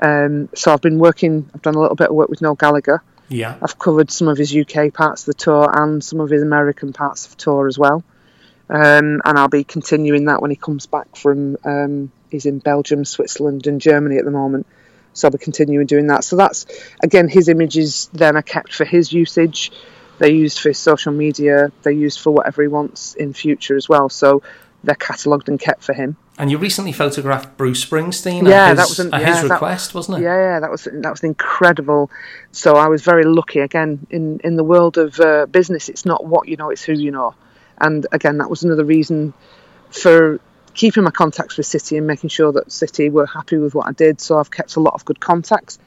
Um, so I've been working. I've done a little bit of work with Noel Gallagher. Yeah, I've covered some of his UK parts of the tour and some of his American parts of the tour as well. Um, and I'll be continuing that when he comes back from. Um, he's in Belgium, Switzerland, and Germany at the moment, so I'll be continuing doing that. So that's again his images. Then are kept for his usage. They're used for his social media. They're used for whatever he wants in future as well. So they're catalogued and kept for him. And you recently photographed Bruce Springsteen. Yeah, his, that was an, at yeah, his request, that, wasn't it? Yeah, yeah, that was that was incredible. So I was very lucky. Again, in in the world of uh, business, it's not what you know, it's who you know. And again, that was another reason for keeping my contacts with City and making sure that City were happy with what I did. So I've kept a lot of good contacts.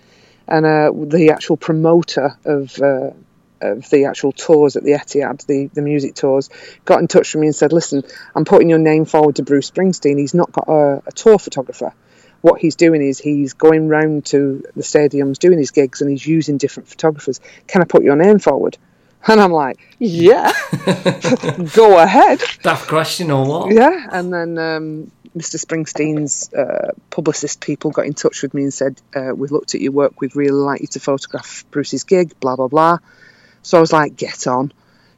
And uh, the actual promoter of uh, of the actual tours at the Etihad, the, the music tours, got in touch with me and said, "Listen, I'm putting your name forward to Bruce Springsteen. He's not got a, a tour photographer. What he's doing is he's going round to the stadiums, doing his gigs, and he's using different photographers. Can I put your name forward?" And I'm like, yeah, go ahead. Daft question or what? Yeah. And then um, Mr. Springsteen's uh, publicist people got in touch with me and said, uh, We've looked at your work, we'd really like you to photograph Bruce's gig, blah, blah, blah. So I was like, get on.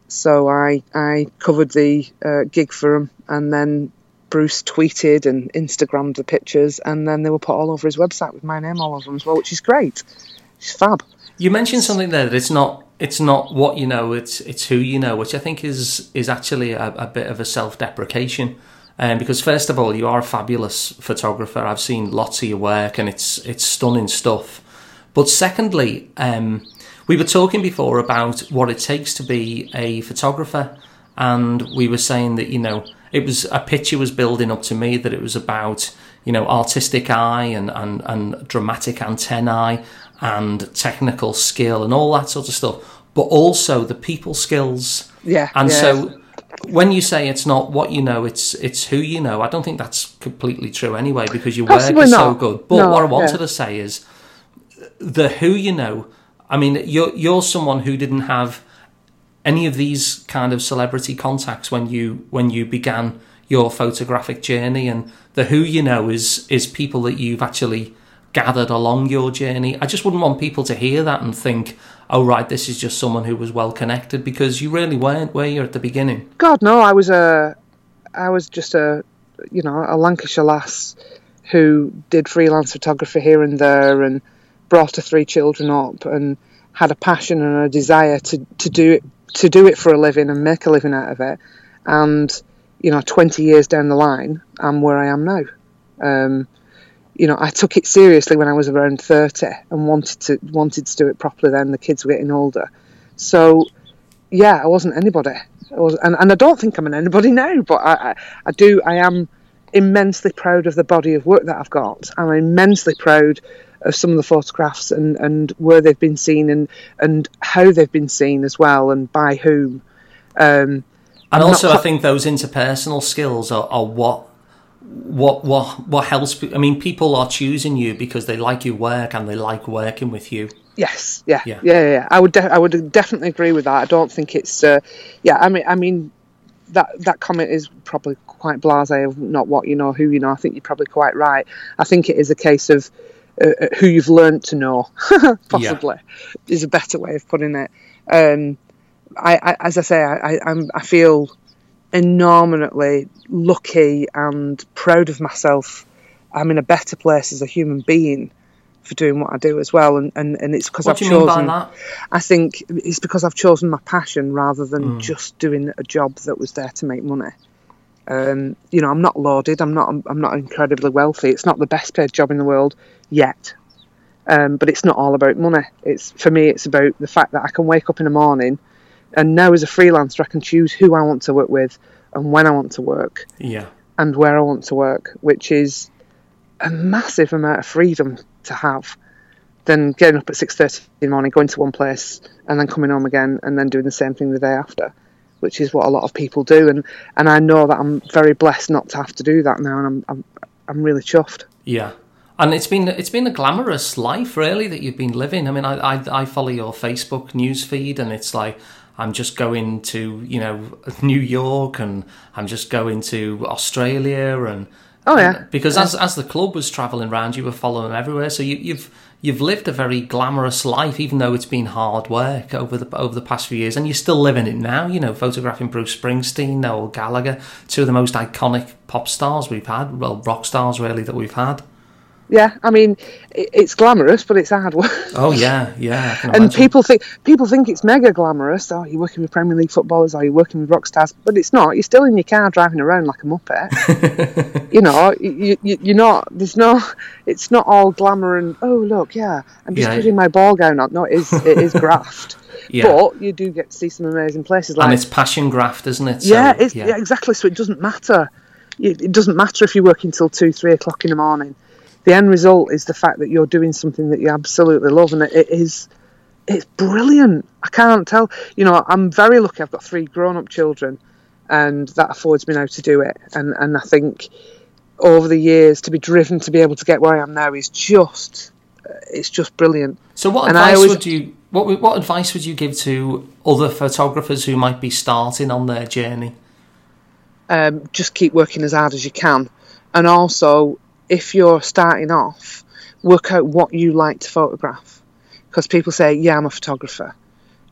So I, I covered the uh, gig for him and then Bruce tweeted and Instagrammed the pictures and then they were put all over his website with my name all over them as well, which is great. It's fab. You mentioned something there that it's not it's not what you know, it's it's who you know, which I think is is actually a, a bit of a self deprecation. Um, because first of all, you are a fabulous photographer. I've seen lots of your work, and it's it's stunning stuff. But secondly, um, we were talking before about what it takes to be a photographer, and we were saying that you know it was a picture was building up to me that it was about you know artistic eye and and, and dramatic antennae and technical skill and all that sort of stuff, but also the people skills. Yeah. And yeah. so when you say it's not what you know, it's it's who you know. I don't think that's completely true anyway because your Possibly work is not. so good. But No, what I wanted yeah. to say is the who you know. I mean, you're you're someone who didn't have any of these kind of celebrity contacts when you when you began your photographic journey, and the who you know is is people that you've actually gathered along your journey. I just wouldn't want people to hear that and think, "Oh, right, this is just someone who was well connected," because you really weren't, were you, at the beginning? God, no, I was a, I was just a, you know, a Lancashire lass who did freelance photography here and there and brought her three children up and had a passion and a desire to, to do it to do it for a living and make a living out of it. And you know, 20 years down the line, I'm where I am now. Um, you know, I took it seriously when I was around 30 and wanted to wanted to do it properly. Then the kids were getting older, so yeah, I wasn't anybody. I was, and, and I don't think I'm an anybody now, but I, I, I do. I am immensely proud of the body of work that I've got. I'm immensely proud of some of the photographs and, and where they've been seen and, and how they've been seen as well and by whom. Um, And I'm also, not I think those interpersonal skills are, are what what what what helps. I mean, people are choosing you because they like your work and they like working with you. Yes, yeah, Yeah. yeah, yeah. yeah. I would, de- I would definitely agree with that. I don't think it's, uh, yeah. I mean, I mean, that that comment is probably quite blasé of not what you know, who you know. I think you're probably quite right. I think it is a case of uh, uh, who you've learned to know, possibly, is a better way of putting it. Um, I, I, as I say, I, I, I feel enormously lucky and proud of myself. I'm in a better place as a human being for doing what I do as well, and, and, and it's because I've do you mean by chosen. that? I think it's because I've chosen my passion rather than Mm. just doing a job that was there to make money. Um, you know, I'm not lauded. I'm not. I'm not incredibly wealthy. It's not the best paid job in the world yet. Um, but it's not all about money. It's for me. It's about the fact that I can wake up in the morning, And now as a freelancer, I can choose who I want to work with and when I want to work Yeah. and where I want to work, which is a massive amount of freedom to have than getting up at 6.30 in the morning, going to one place and then coming home again and then doing the same thing the day after, which is what a lot of people do. And, and I know that I'm very blessed not to have to do that now and I'm, I'm, I'm really chuffed. Yeah. And it's been it's been a glamorous life really that you've been living. I mean, I I, I follow your Facebook news feed, and it's like I'm just going to you know New York, and I'm just going to Australia, and Oh, yeah. because as as the club was traveling around, you were following them everywhere. So you, you've you've lived a very glamorous life, even though it's been hard work over the over the past few years, and you're still living it now. You know, photographing Bruce Springsteen, Noel Gallagher, two of the most iconic pop stars we've had, well, rock stars really that we've had. Yeah, I mean, it's glamorous, but it's hard work. Oh yeah, yeah. And imagine. people think people think it's mega glamorous. Oh, you're working with Premier League footballers, or you're working with rock stars, but it's not. You're still in your car driving around like a muppet. you know, you, you, you're not. There's no. It's not all glamour and oh look, yeah, I'm just Yeah. putting my ball gown on. No, it is. It is graft. Yeah. But you do get to see some amazing places. Like and it's passion graft, isn't it? So, yeah, it's, yeah. exactly. So it doesn't matter. It it doesn't matter if you're working till two, three o'clock in the morning. The end result is the fact that you're doing something that you absolutely love, and it, it is. It's brilliant. I can't tell. You know, I'm very lucky. I've got three grown-up children, and that affords me now to do it. And and I think over the years to be driven to be able to get where I am now is just. It's just brilliant. So what And I advice always- would you what what advice would you give to other photographers who might be starting on their journey? um, just keep working as hard as you can. And also, if you're starting off, work out what you like to photograph. Because people say, yeah, I'm a photographer.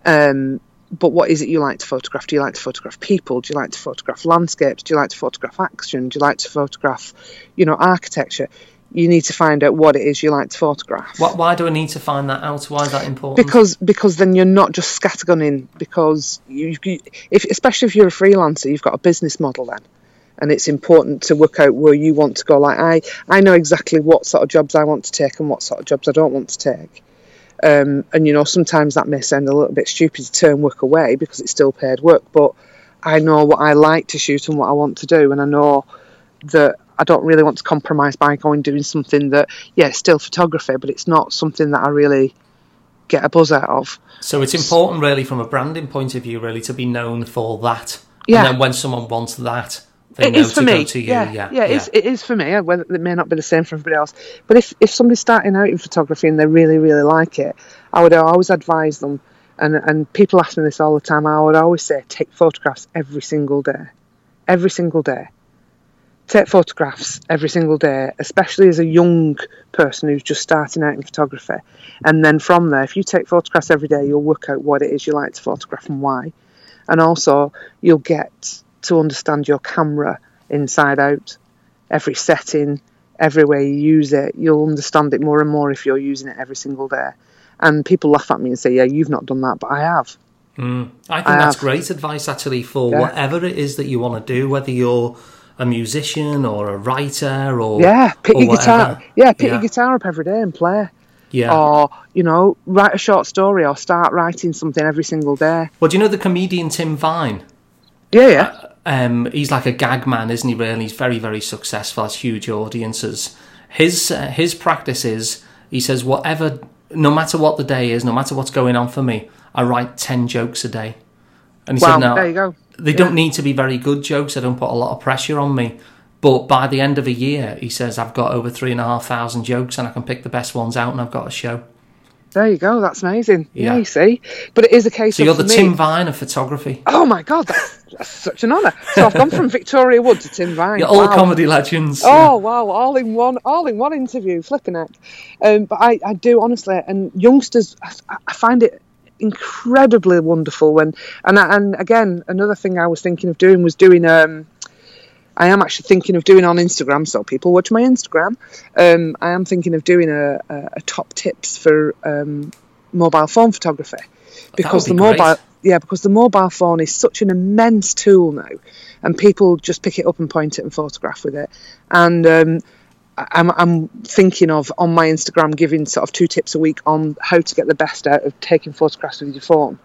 Um, but what is it you like to photograph? Do you like to photograph people? Do you like to photograph landscapes? Do you like to photograph action? Do you like to photograph, you know, architecture? You need to find out what it is you like to photograph Why, why do I need to find that out? Why is that important? because because then you're not just scattergunning because you, you if especially if you're a freelancer you've got a business model then and it's important to work out where you want to go like i i know exactly what sort of jobs i want to take and what sort of jobs i don't want to take um, and you know sometimes that may sound a little bit stupid to turn work away because it's still paid work but i know what i like to shoot and what i want to do and i know that I don't really want to compromise by going doing something that, yeah, it's still photography, but it's not something that I really get a buzz out of. so it's important really from a branding point of view really to be known for that. Yeah. And then when someone wants that, It is for me. to you. yeah, Yeah. yeah, It, is, it is for me. Whether it may not be the same for everybody else, but if if somebody's starting out in photography and they really really like it, I would always advise them. And and people ask me this all the time. I would always say take photographs every single day, every single day. Take photographs every single day, especially as a young person who's just starting out in photography. And then from there, if you take photographs every day, you'll work out what it is you like to photograph and why. And also, you'll get to understand your camera inside out, every setting, every way you use it. You'll understand it more and more if you're using it every single day. And people laugh at me and say, "Yeah, you've not done that," but I have. Mm. I think I that's have- great advice actually for Yeah. whatever it is that you want to do, whether you're a musician or a writer or Yeah, pick or your guitar. Yeah, pick Yeah. your guitar up every day and play. Yeah. Or you know, write a short story or start writing something every single day. Well, do you know the comedian Tim Vine? Yeah, yeah. Uh, um, he's like a gag man, isn't he? Really, he's very, very successful. Has huge audiences. His uh, his practice is he says whatever, no matter what the day is, no matter what's going on for me, I write ten jokes a day. And he Wow, said, "No, there you go. they don't need to be very good jokes. I don't put a lot of pressure on me." But by the end of a year, he says I've got over three and a half thousand jokes, and I can pick the best ones out, and I've got a show. There you go. That's amazing. Yeah, Yeah. you see. But it is a case of So you're the me- Tim Vine of photography. Oh my god, that's, that's such an honour. So I've gone from Victoria Wood to Tim Vine. You're all Wow. comedy legends. Oh wow! All in one, all in one interview, flipping it. Um, but I, I do honestly, and youngsters, I, I find it incredibly wonderful when, and I- and again, another thing I was thinking of doing was doing. Um, I am actually thinking of doing on Instagram, so people watch my Instagram. Um, I am thinking of doing a, a, a top tips for um, mobile phone photography because would the be great. mobile yeah because the mobile phone is such an immense tool now and people just pick it up and point it and photograph with it and um, I'm, I'm thinking of on my instagram giving sort of two tips a week on how to get the best out of taking photographs with your phone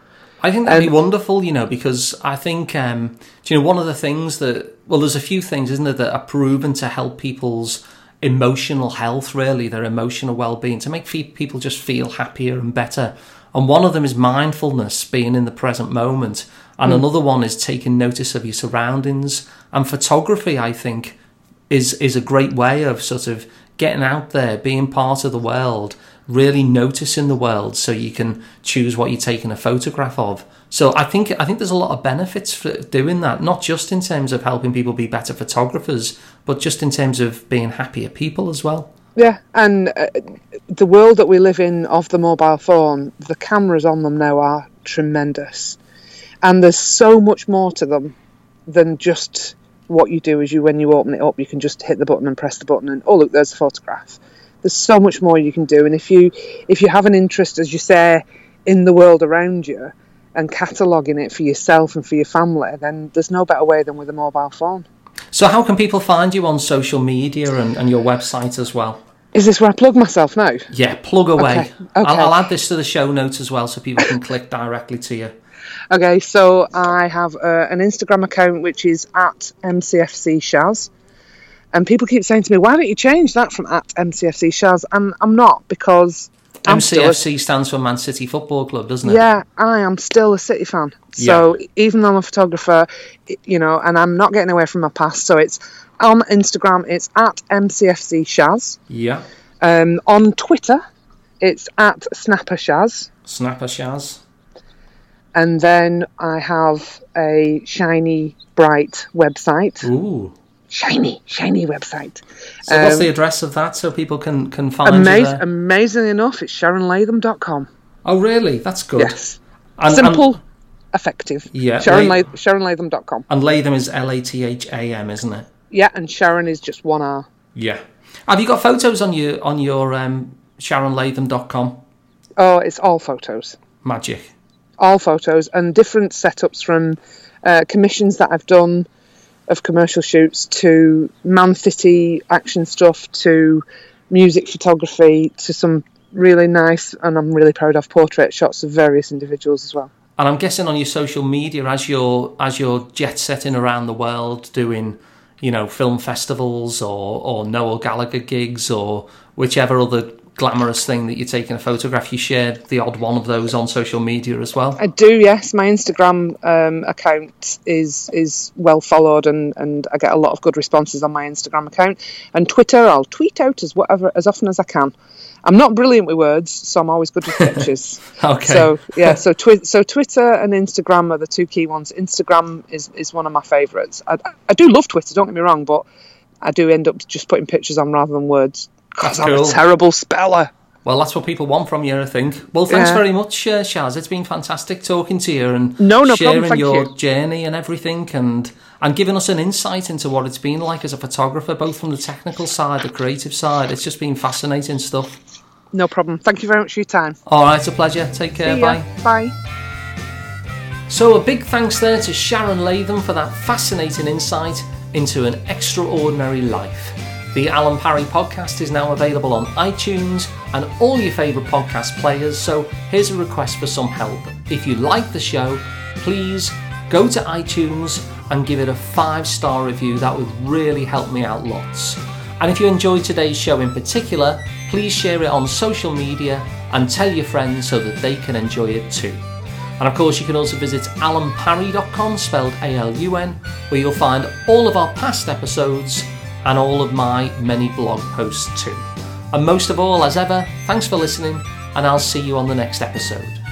I think that'd be wonderful, you know, because I think, um, do you know, one of the things that, well, there's a few things, isn't there, that are proven to help people's emotional health, really, their emotional well being, to make people just feel happier and better. And one of them is mindfulness, being in the present moment. And Hmm. another one is taking notice of your surroundings. And photography, I think, is is a great way of sort of getting out there, being part of the world, really noticing the world, so you can choose what you're taking a photograph of. So I think I think there's a lot of benefits for doing that, not just in terms of helping people be better photographers, but just in terms of being happier people as well. Yeah, and uh, the world that we live in of the mobile phone, the cameras on them now are tremendous, and there's so much more to them than just what you do. Is you when you open it up, you can just hit the button and press the button, and oh look, there's a photograph. There's so much more you can do, and if you if you have an interest, as you say, in the world around you, and cataloguing it for yourself and for your family, then there's no better way than with a mobile phone. So how can people find you on social media and, and your website as well? Is this where I plug myself now? Yeah, plug away. Okay, I'll. I'll add this to the show notes as well, so people can click directly to you. Okay, so I have uh, an Instagram account which is at MCFC Shaz. And people keep saying to me, why don't you change that from at MCFC Shaz? And I'm not because I'm still a, MCFC stands for Man City Football Club, doesn't it? yeah, I am still a City fan. So even though I'm a photographer, you know, and I'm not getting away from my past, so it's on Instagram, it's at MCFC Shaz. Yeah. Um, on Twitter, it's at Snapper Shaz. Snapper Shaz. And then I have a shiny, bright website. Ooh. Shiny, shiny website. So what's Um, the address of that so people can, can find Amaz- amazingly enough, it's SharonLatham.com. Oh, really? That's good. Yes. And, Simple, effective. Yeah, Sharon La- La- SharonLatham.com. And, and Latham is L A T H A M, isn't it? Yeah, and Sharon is just one R. Yeah. Have you got photos on your on your um, SharonLatham.com? Oh, it's all photos. Magic. All photos and different setups from uh, commissions that I've done of commercial shoots to Man City action stuff to music photography to some really nice and I'm really proud of portrait shots of various individuals as well. And I'm guessing on your social media, as you're as you're jet setting around the world, doing you know film festivals or or Noel Gallagher gigs or whichever other glamorous thing that you're taking a photograph, you share the odd one of those on social media as well. I do, yes. My Instagram um, account is is well followed, and, and I get a lot of good responses on my Instagram account. And Twitter, I'll tweet out as whatever as often as I can. I'm not brilliant with words, so I'm always good with pictures. Okay. So yeah, so twi- so Twitter and Instagram are the two key ones. Instagram is is one of my favourites. I, I do love Twitter, don't get me wrong, but I do end up just putting pictures on rather than words because I'm cool. a terrible speller. Well, that's what people want from you, I think. Well, thanks Yeah. very much, uh, Shaz. It's been fantastic talking to you and No, no sharing problem, your you. journey and everything, and and giving us an insight into what it's been like as a photographer, both from the technical side, the creative side. It's just been fascinating stuff. No problem. Thank you very much for your time. All right, it's a pleasure. Take care. Bye. Bye. So, a big thanks there to Sharon Latham for that fascinating insight into an extraordinary life. The Alun Parry podcast is now available on iTunes and all your favourite podcast players. So, here's a request for some help. If you like the show, please go to iTunes and give it a five star review. That would really help me out lots. And if you enjoyed today's show in particular, please share it on social media and tell your friends so that they can enjoy it too. And of course, you can also visit alunparry.com, spelled A L U N, where you'll find all of our past episodes and all of my many blog posts too. And most of all, as ever, thanks for listening, and I'll see you on the next episode.